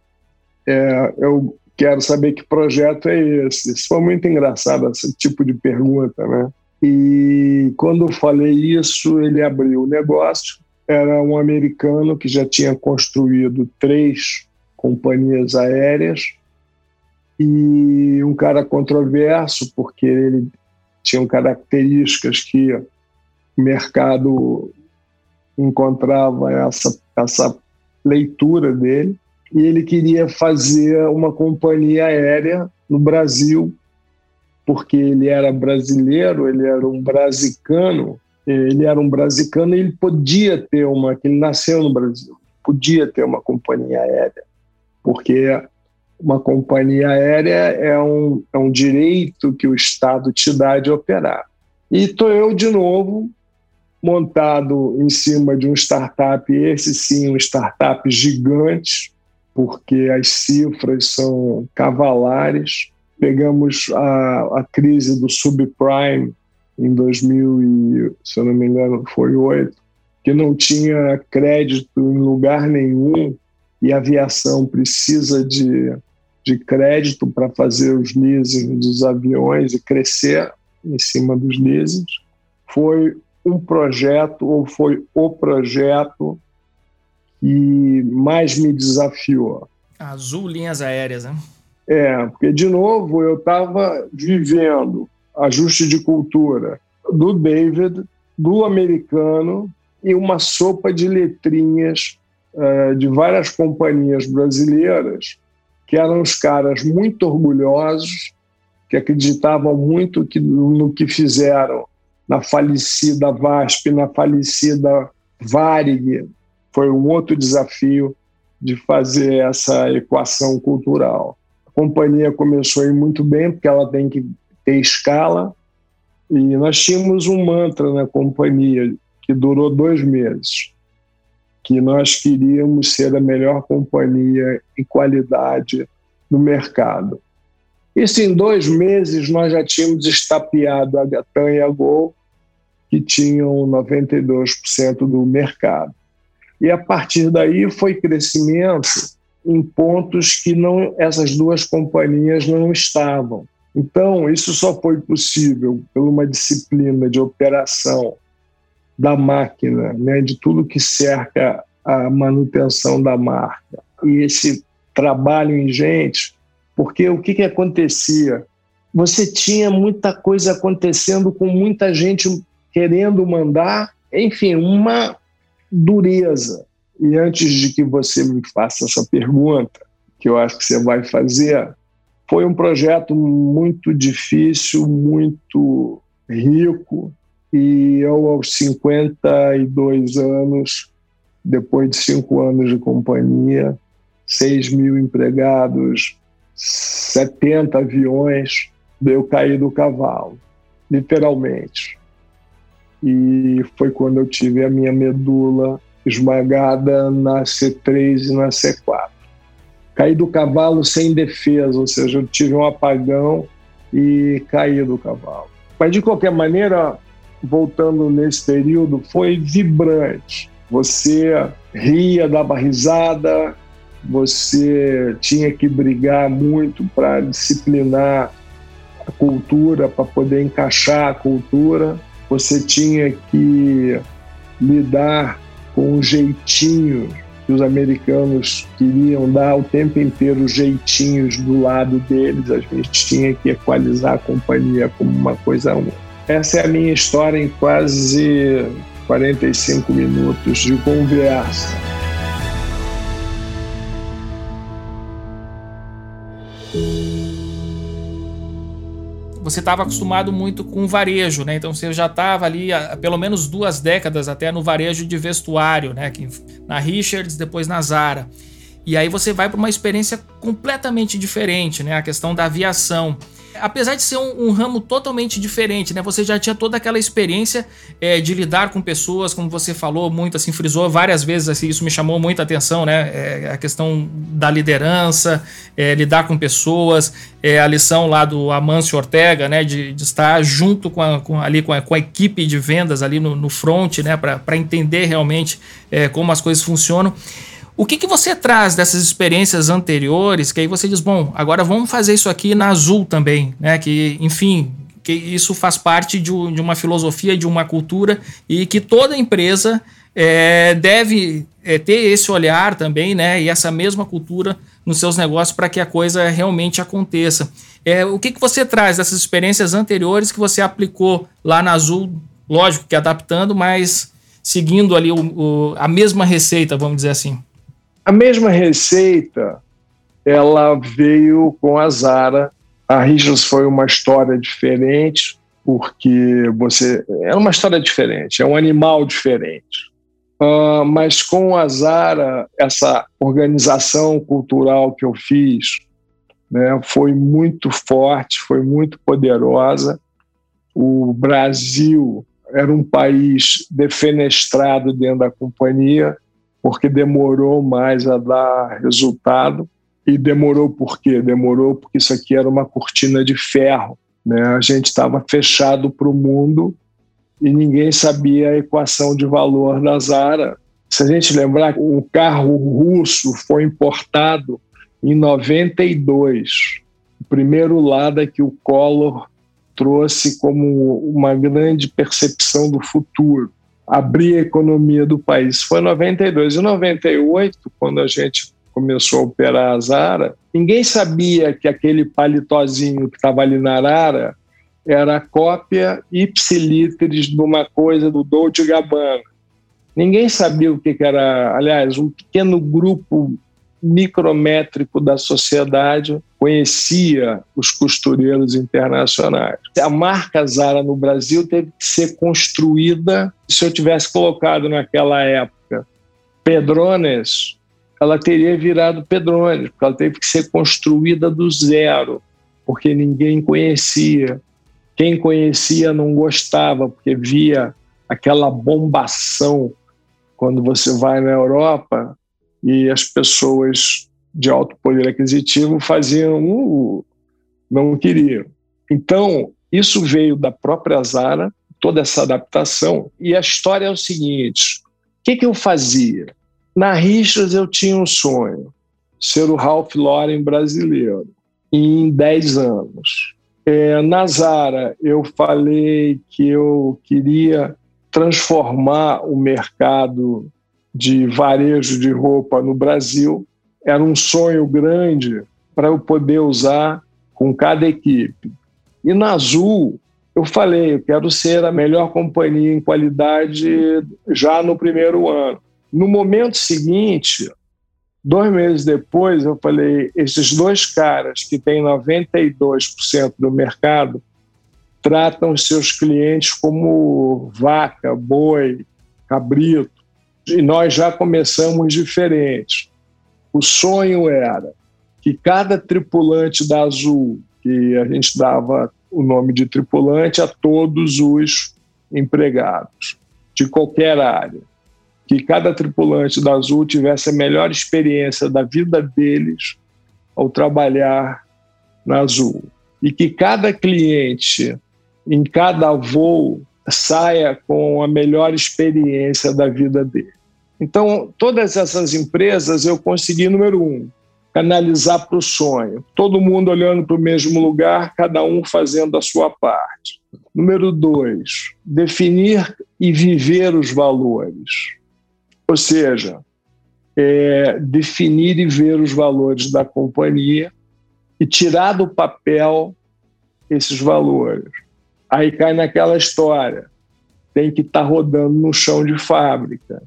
é, eu quero saber que projeto é esse. Isso foi muito engraçado, esse tipo de pergunta, né? E quando eu falei isso, ele abriu o negócio. Era um americano que já tinha construído três companhias aéreas e um cara controverso, porque ele tinha características que o mercado encontrava essa, essa leitura dele e ele queria fazer uma companhia aérea no Brasil, porque ele era brasileiro, ele era um brasicano, ele era um brasicano e ele podia ter uma, que ele nasceu no Brasil, podia ter uma companhia aérea, porque uma companhia aérea é um, é um direito que o Estado te dá de operar. E estou eu de novo montado em cima de um startup, esse sim, um startup gigante, porque as cifras são cavalares. Pegamos a, a crise do subprime em 2000 e, se eu não me engano, foi que não tinha crédito em lugar nenhum e a aviação precisa de, de crédito para fazer os leasing dos aviões e crescer em cima dos leasings. Foi um projeto ou foi o projeto que mais me desafiou. Azul Linhas Aéreas, né? É, porque, de novo, eu estava vivendo ajuste de cultura do David, do americano e uma sopa de letrinhas uh, de várias companhias brasileiras que eram os caras muito orgulhosos, que acreditavam muito que, no que fizeram na falecida VASP, na falecida Varig. Foi um outro desafio de fazer essa equação cultural. A companhia começou a ir muito bem, porque ela tem que ter escala. E nós tínhamos um mantra na companhia que durou dois meses, que nós queríamos ser a melhor companhia em qualidade no mercado. Isso em dois meses nós já tínhamos estapeado a Gatan e a Gol, que tinham 92% do mercado. E a partir daí foi crescimento em pontos que não essas duas companhias não estavam. Então, isso só foi possível por uma disciplina de operação da máquina, né, de tudo que cerca a manutenção da marca. E esse trabalho ingente, porque o que, que acontecia? Você tinha muita coisa acontecendo com muita gente querendo mandar, enfim, uma dureza. E antes de que você me faça essa pergunta, que eu acho que você vai fazer, foi um projeto muito difícil, muito rico, e eu, aos 52 anos, depois de cinco anos de companhia, 6 mil empregados, 70 aviões, eu caí do cavalo, literalmente. E foi quando eu tive a minha medula esmagada na C3 e na C4. Caí do cavalo sem defesa, ou seja, eu tive um apagão e caí do cavalo. Mas, de qualquer maneira, voltando nesse período, foi vibrante. Você ria, dava risada, você tinha que brigar muito para disciplinar a cultura, para poder encaixar a cultura, você tinha que lidar com um jeitinho que os americanos queriam dar o tempo inteiro jeitinhos do lado deles, a gente tinha que equalizar a companhia como uma coisa única. Essa é a minha história em quase 45 minutos de conversa. Você estava acostumado muito com varejo, né? Então você já estava ali há pelo menos duas décadas até no varejo de vestuário, né? Na Richards, depois na Zara. E aí você vai para uma experiência completamente diferente, né? A questão da aviação apesar de ser um, um, ramo totalmente diferente, né? Você já tinha toda aquela experiência é, de lidar com pessoas, como você falou muito, assim, frisou várias vezes, assim, isso me chamou muita atenção, né? É, a questão da liderança, é, lidar com pessoas, a lição lá do Amâncio Ortega, né? De, de estar junto com, a, com ali com a, com a, equipe de vendas ali no, no front, né? Para entender realmente como as coisas funcionam. O que, que você traz dessas experiências anteriores que aí você diz, bom, agora vamos fazer isso aqui na Azul também, né? Que, enfim, que isso faz parte de, uma filosofia, de uma cultura e que toda empresa é, deve é, ter esse olhar também, né? E essa mesma cultura nos seus negócios para que a coisa realmente aconteça. É, o que, que você traz dessas experiências anteriores que você aplicou lá na Azul? Lógico que adaptando, mas seguindo ali o, o, a mesma receita, vamos dizer assim. A mesma receita ela veio com a Zara. A Richards foi uma história diferente, porque você é uma história diferente, é um animal diferente. Uh, mas com a Zara, essa organização cultural que eu fiz né, foi muito forte, foi muito poderosa. O Brasil era um país defenestrado dentro da companhia, porque demorou mais a dar resultado. E demorou por quê? Demorou porque isso aqui era uma cortina de ferro. Né? A gente estava fechado para o mundo e ninguém sabia a equação de valor da Zara. Se a gente lembrar, o carro russo foi importado em 92. O primeiro lado é que o Collor trouxe como uma grande percepção do futuro abrir a economia do país. Foi em 92. Em 98, quando a gente começou a operar a Zara, ninguém sabia que aquele paletózinho que estava ali na Arara era cópia ipsiliteris de uma coisa do Dolce Gabbana. Ninguém sabia o que era, aliás, um pequeno grupo micrométrico da sociedade conhecia os costureiros internacionais. A marca Zara no Brasil teve que ser construída. Se eu tivesse colocado naquela época Pedrones, ela teria virado Pedrones, porque ela teve que ser construída do zero, porque ninguém conhecia. Quem conhecia não gostava, porque via aquela bombação quando você vai na Europa e as pessoas de alto poder aquisitivo faziam, não queriam. Então, isso veio da própria Zara, toda essa adaptação. E a história é o seguinte: o que, que eu fazia? Na Richards eu tinha um sonho, ser o Ralph Lauren brasileiro, em 10 anos. É, na Zara, eu falei que eu queria transformar o mercado de varejo de roupa no Brasil. Era um sonho grande para eu poder usar com cada equipe. E na Azul, eu falei, eu quero ser a melhor companhia em qualidade já no primeiro ano. No momento seguinte, dois meses depois, eu falei, esses dois caras que têm 92% do mercado tratam seus clientes como vaca, boi, cabrito. E nós já começamos diferentes. O sonho era que cada tripulante da Azul, que a gente dava o nome de tripulante a todos os empregados de qualquer área. Que cada tripulante da Azul tivesse a melhor experiência da vida deles ao trabalhar na Azul. E que cada cliente, em cada voo, saia com a melhor experiência da vida dele. Então, todas essas empresas eu consegui, número um, canalizar para o sonho. Todo mundo olhando para o mesmo lugar, cada um fazendo a sua parte. Número dois, definir e viver os valores. Ou seja, é, definir e ver os valores da companhia e tirar do papel esses valores. Aí cai naquela história: tem que estar tá rodando no chão de fábrica,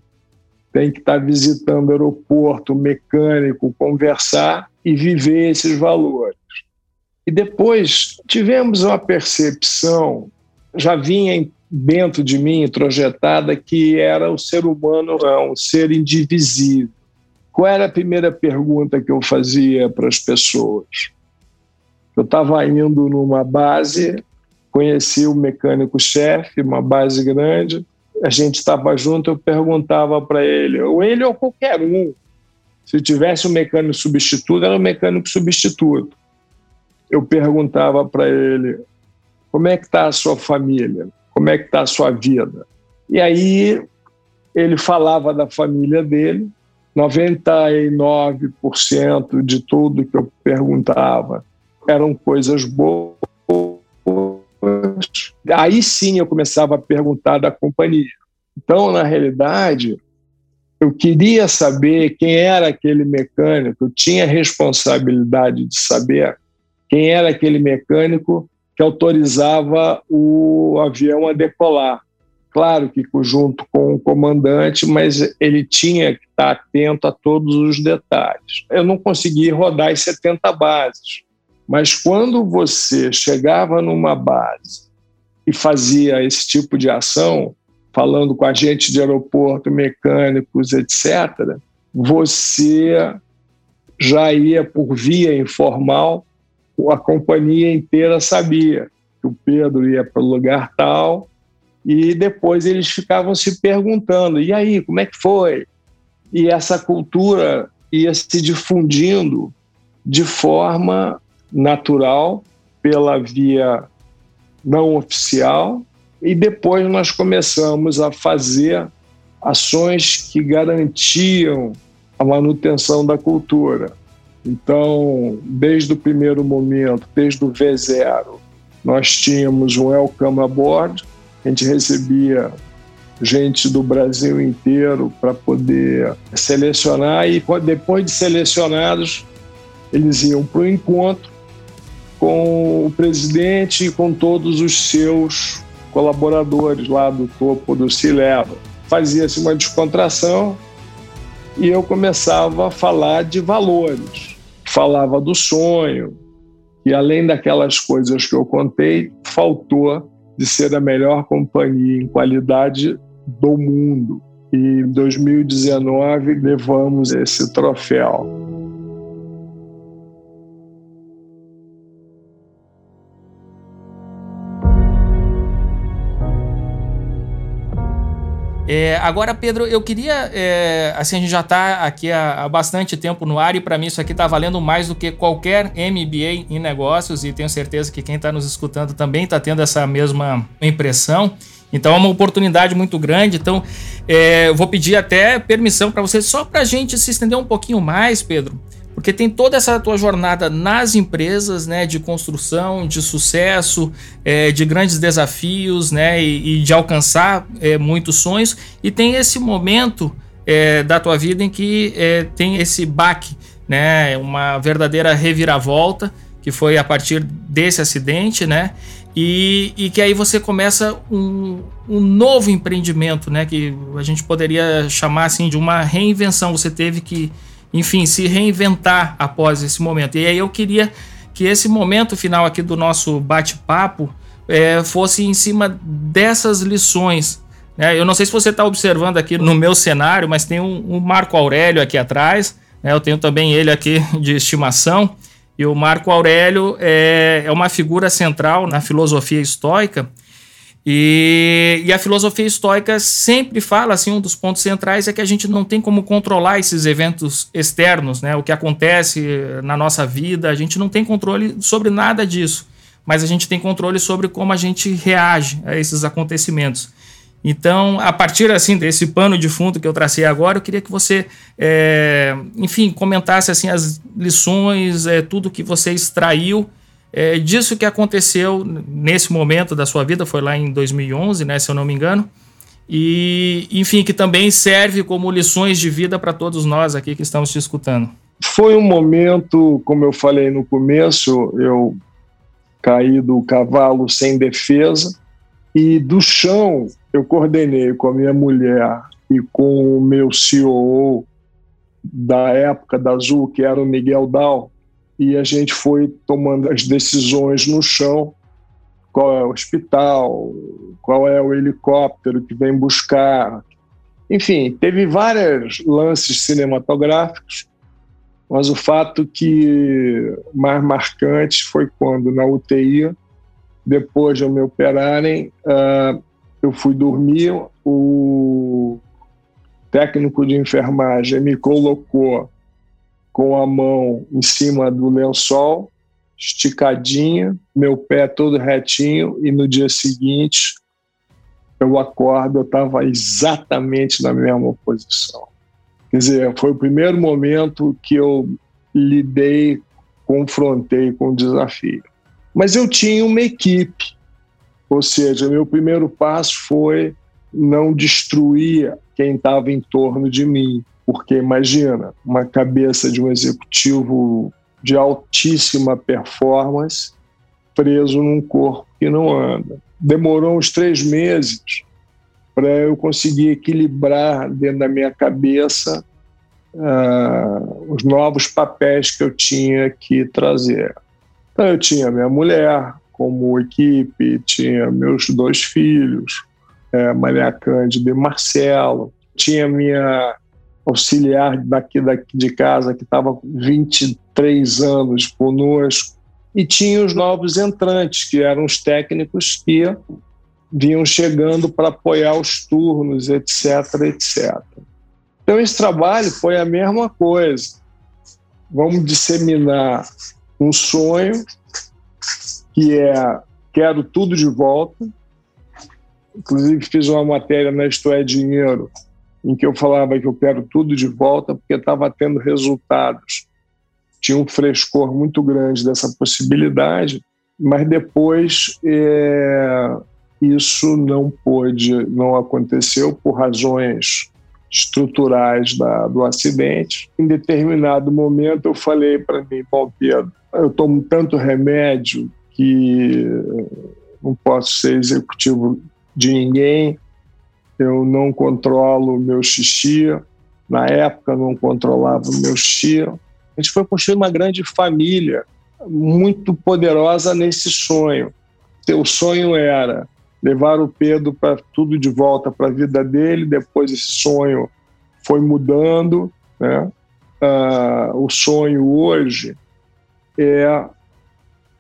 tem que estar visitando o aeroporto, mecânico, conversar e viver esses valores. E depois tivemos uma percepção, já vinha dentro de mim projetada, que era o ser humano não, um ser indivisível. Qual era a primeira pergunta que eu fazia para as pessoas? Eu estava indo numa base, conheci o mecânico-chefe, uma base grande, a gente estava junto, eu perguntava para ele, ou ele ou qualquer um, se tivesse um mecânico substituto, era um mecânico substituto. Eu perguntava para ele, como é que está a sua família? Como é que está a sua vida? E aí ele falava da família dele, 99% de tudo que eu perguntava eram coisas boas Aí sim eu começava a perguntar da companhia. Então, na realidade, eu queria saber quem era aquele mecânico, eu tinha responsabilidade de saber quem era aquele mecânico que autorizava o avião a decolar. Claro que junto com o comandante, mas ele tinha que estar atento a todos os detalhes. Eu não consegui rodar as 70 bases, mas quando você chegava numa base e fazia esse tipo de ação, falando com agentes de aeroporto, mecânicos, etc., você já ia por via informal, a companhia inteira sabia que o Pedro ia para o lugar tal, e depois eles ficavam se perguntando: e aí, como é que foi? E essa cultura ia se difundindo de forma natural pela via não oficial e depois nós começamos a fazer ações que garantiam a manutenção da cultura. Então, desde o primeiro momento, desde o V0, nós tínhamos um welcome aboard, a gente recebia gente do Brasil inteiro para poder selecionar e depois de selecionados, eles iam para o encontro com o presidente e com todos os seus colaboradores lá do topo do Cileva. Fazia-se uma descontração e eu começava a falar de valores. Falava do sonho, e além daquelas coisas que eu contei, faltou de ser a melhor companhia em qualidade do mundo. E em 2019 levamos esse troféu. É, agora, Pedro, eu queria. É, assim, a gente já está aqui há, há, bastante tempo no ar e para mim isso aqui está valendo mais do que qualquer MBA em negócios e tenho certeza que quem está nos escutando também está tendo essa mesma impressão. Então é uma oportunidade muito grande. Então, é, eu vou pedir até permissão para você, só para a gente se estender um pouquinho mais, Pedro. Porque tem toda essa tua jornada nas empresas, né, de construção, de sucesso, é, de grandes desafios, né, e, e de alcançar é, muitos sonhos, e tem esse momento é, da tua vida em que é, tem esse baque, né, uma verdadeira reviravolta, que foi a partir desse acidente, né, e, e que aí você começa um, um novo empreendimento, né, que a gente poderia chamar assim de uma reinvenção. Você teve que enfim, se reinventar após esse momento. E aí eu queria que esse momento final aqui do nosso bate-papo é, fosse em cima dessas lições. Né? Eu não sei se você está observando aqui no meu cenário, mas tem um, um Marco Aurélio aqui atrás. Né? Eu tenho também ele aqui de estimação. E o Marco Aurélio é, é uma figura central na filosofia estoica e, e, a filosofia estoica sempre fala, assim, um dos pontos centrais é que a gente não tem como controlar esses eventos externos, né? O que acontece na nossa vida, a gente não tem controle sobre nada disso, mas a gente tem controle sobre como a gente reage a esses acontecimentos. Então, a partir assim desse pano de fundo que eu tracei agora, eu queria que você, é, enfim, comentasse assim as lições, é, tudo que você extraiu é, disso que aconteceu nesse momento da sua vida, foi lá em 2011, né, se eu não me engano, e enfim, que também serve como lições de vida para todos nós aqui que estamos te escutando. Foi um momento, como eu falei no começo, eu caí do cavalo sem defesa e do chão eu coordenei com a minha mulher e com o meu CEO da época da Azul, que era o Miguel Dal, e a gente foi tomando as decisões no chão qual é o hospital, qual é o helicóptero que vem buscar. Enfim, teve vários lances cinematográficos, mas o fato que mais marcante foi quando na UTI, depois de me operarem, uh, eu fui dormir, o técnico de enfermagem me colocou com a mão em cima do lençol, esticadinha, meu pé todo retinho, e no dia seguinte eu acordo, eu estava exatamente na mesma posição. Quer dizer, foi o primeiro momento que eu lidei, confrontei com o desafio. Mas eu tinha uma equipe, ou seja, meu primeiro passo foi não destruir quem estava em torno de mim. Porque imagina, uma cabeça de um executivo de altíssima performance preso num corpo que não anda. Demorou uns três meses para eu conseguir equilibrar dentro da minha cabeça uh, os novos papéis que eu tinha que trazer. Então, eu tinha minha mulher como equipe, tinha meus dois filhos, é, Maria Cândida e Marcelo, tinha minha auxiliar daqui, daqui de casa que estava 23 anos conosco, e tinha os novos entrantes, que eram os técnicos que vinham chegando para apoiar os turnos, etc, etc. Então esse trabalho foi a mesma coisa. Vamos disseminar um sonho que é quero tudo de volta. Inclusive fiz uma matéria na Isto é Dinheiro em que eu falava que eu quero tudo de volta porque estava tendo resultados. Tinha um frescor muito grande dessa possibilidade, mas depois é, isso não pôde, não aconteceu por razões estruturais da, do acidente. Em determinado momento eu falei para mim, Paulo Pedro, eu tomo tanto remédio que não posso ser executivo de ninguém, eu não controlo o meu xixi, na época não controlava o meu xixi. A gente foi construir uma grande família, muito poderosa nesse sonho. Seu sonho era levar o Pedro para tudo de volta para a vida dele, depois esse sonho foi mudando. Né? Uh, o sonho hoje é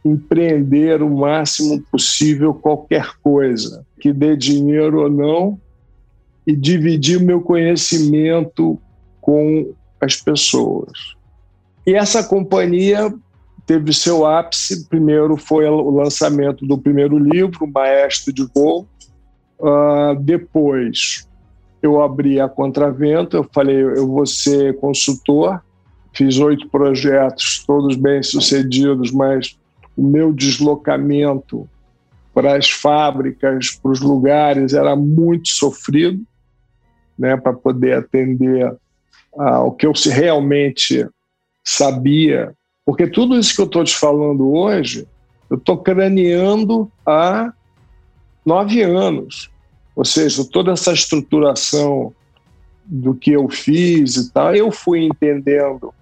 empreender o máximo possível qualquer coisa, que dê dinheiro ou não, e dividir o meu conhecimento com as pessoas. E essa companhia teve seu ápice. Primeiro foi o lançamento do primeiro livro, Maestro de Voo. Uh, depois eu abri a Contravento, eu falei, eu vou ser consultor. Fiz oito projetos, todos bem sucedidos, mas o meu deslocamento para as fábricas, para os lugares, era muito sofrido, né, para poder atender ao que eu realmente sabia. Porque tudo isso que eu estou te falando hoje, eu estou craneando há nove anos. Ou seja, toda essa estruturação do que eu fiz e tal, eu fui entendendo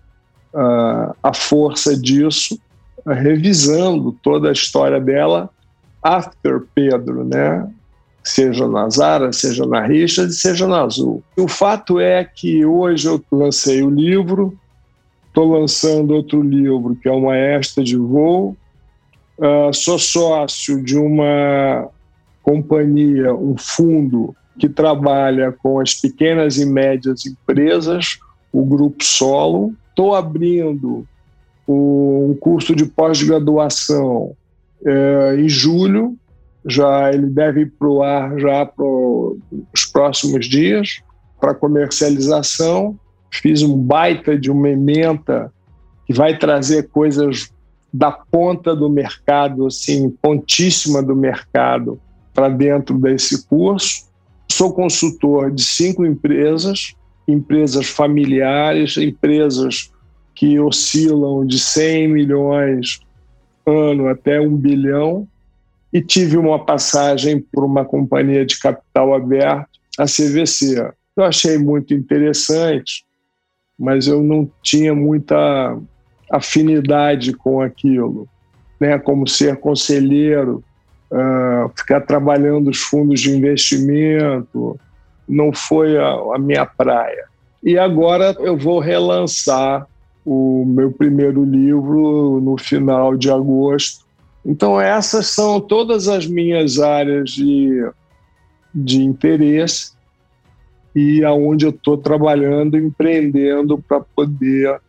uh, a força disso, uh, revisando toda a história dela after Pedro, né? Seja na Zara, seja na Richard, seja na Azul. o fato é que hoje eu lancei o livro, estou lançando outro livro que é uma Maestra de Voo, uh, sou sócio de uma companhia, um fundo que trabalha com as pequenas e médias empresas, o Grupo Solo. Estou abrindo um curso de pós-graduação é, em julho, já ele deve ir para o ar já para os próximos dias para comercialização. Fiz um baita de uma ementa que vai trazer coisas da ponta do mercado, assim, pontíssima do mercado, para dentro desse curso. Sou consultor de cinco empresas, empresas familiares, empresas que oscilam de 100 milhões ano até um bilhão, e tive uma passagem por uma companhia de capital aberto, a CVC. Eu achei muito interessante, mas eu não tinha muita afinidade com aquilo, né? Como ser conselheiro, uh, ficar trabalhando os fundos de investimento, não foi a, a minha praia. E agora eu vou relançar o meu primeiro livro no final de agosto. Então, essas são todas as minhas áreas de, de interesse e aonde eu estou trabalhando, empreendendo para poder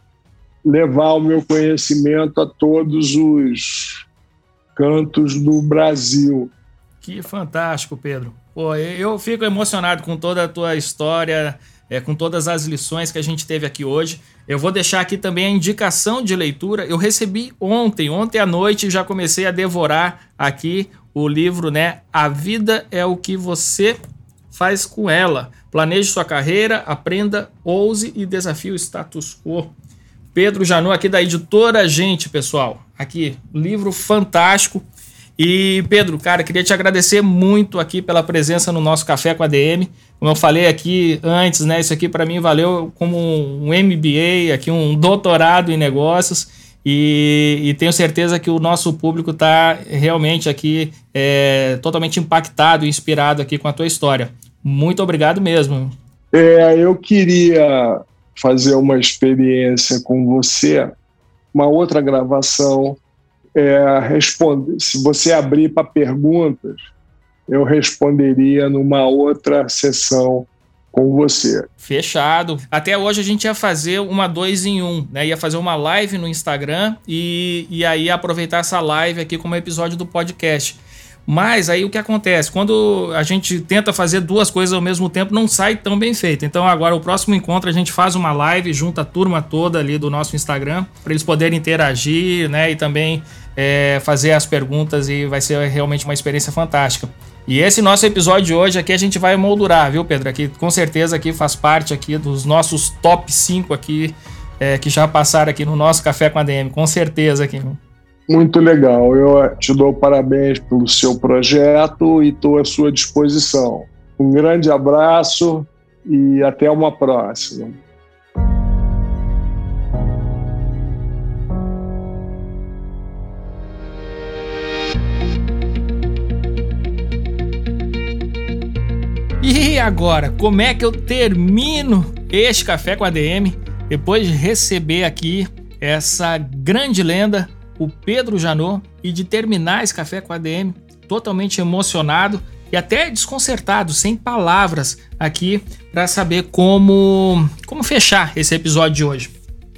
levar o meu conhecimento a todos os cantos do Brasil. Que fantástico, Pedro. Pô, eu fico emocionado com toda a tua história, é, com todas as lições que a gente teve aqui hoje. Eu vou deixar aqui também a indicação de leitura. Eu recebi ontem, ontem à noite, já comecei a devorar aqui o livro, né? A vida é o que você faz com ela. Planeje sua carreira, aprenda, ouse e desafie o status quo. Pedro Janu, aqui da editora Gente, pessoal. Aqui, livro fantástico. E Pedro, cara, queria te agradecer muito aqui pela presença no nosso Café com a DM. Como eu falei aqui antes, né? Isso aqui para mim valeu como um MBA, aqui um doutorado em negócios. E, e tenho certeza que o nosso público está realmente aqui é, totalmente impactado e inspirado aqui com a tua história. Muito obrigado mesmo. É, eu queria fazer uma experiência com você, uma outra gravação. É, responde, se você abrir para perguntas, eu responderia numa outra sessão com você. Fechado. Até hoje a gente ia fazer uma dois em um, né? Ia fazer uma live no Instagram e, e aí aproveitar essa live aqui como episódio do podcast. Mas aí o que acontece? Quando a gente tenta fazer duas coisas ao mesmo tempo, não sai tão bem feito. Então agora o próximo encontro a gente faz uma live, junta a turma toda ali do nosso Instagram, para eles poderem interagir, né? E também é, fazer as perguntas e vai ser realmente uma experiência fantástica. E esse nosso episódio de hoje aqui a gente vai moldurar, viu, Pedro? Aqui com certeza aqui faz parte aqui dos nossos top 5 aqui é, que já passaram aqui no nosso Café com a DM, com certeza aqui. Muito legal. Eu te dou parabéns pelo seu projeto e estou à sua disposição. Um grande abraço e até uma próxima. E agora, como é que eu termino este café com a DM depois de receber aqui essa grande lenda, o Pedro Janot, e de terminar esse café com a DM totalmente emocionado e até desconcertado, sem palavras aqui para saber como como fechar esse episódio de hoje.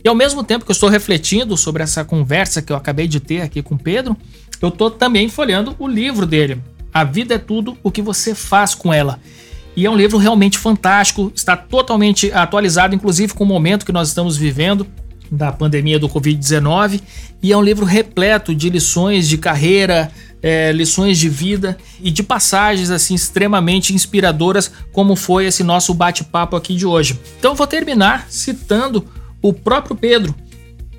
E ao mesmo tempo que eu estou refletindo sobre essa conversa que eu acabei de ter aqui com o Pedro, eu estou também folheando o livro dele. A vida é tudo o que você faz com ela. E é um livro realmente fantástico, está totalmente atualizado, inclusive com o momento que nós estamos vivendo da pandemia do Covid-19. E é um livro repleto de lições de carreira, é, lições de vida e de passagens assim extremamente inspiradoras, como foi esse nosso bate-papo aqui de hoje. Então vou terminar citando o próprio Pedro,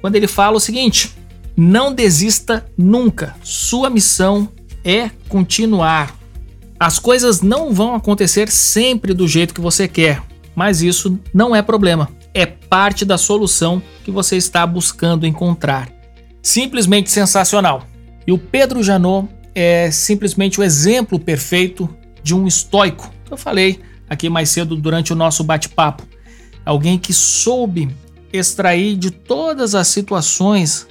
quando ele fala o seguinte: não desista nunca. Sua missão é continuar. As coisas não vão acontecer sempre do jeito que você quer, mas isso não é problema. É parte da solução que você está buscando encontrar. Simplesmente sensacional. E o Pedro Janot é simplesmente o exemplo perfeito de um estoico. Eu falei aqui mais cedo durante o nosso bate-papo. Alguém que soube extrair de todas as situações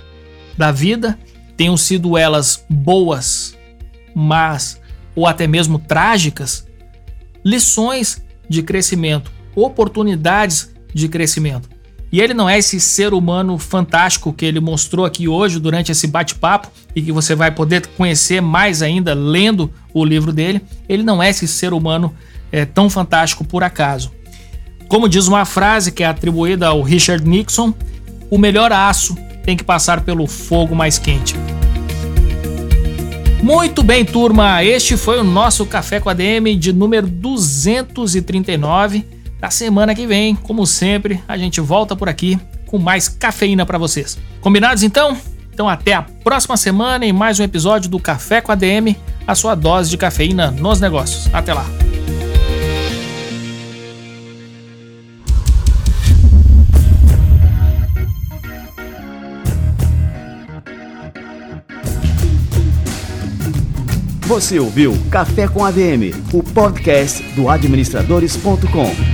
da vida, tenham sido elas boas, más ou até mesmo trágicas, lições de crescimento, oportunidades de crescimento. E ele não é esse ser humano fantástico que ele mostrou aqui hoje durante esse bate-papo e que você vai poder conhecer mais ainda lendo o livro dele. Ele não é esse ser humano é, tão fantástico por acaso. Como diz uma frase que é atribuída ao Richard Nixon, o melhor aço tem que passar pelo fogo mais quente. Muito bem, turma, este foi o nosso Café com a DM de número 239. Da semana que vem, como sempre, a gente volta por aqui com mais cafeína para vocês. Combinados então? Então até a próxima semana em mais um episódio do Café com a DM, a sua dose de cafeína nos negócios. Até lá. Você ouviu Café com ADM, o podcast do administradores.com.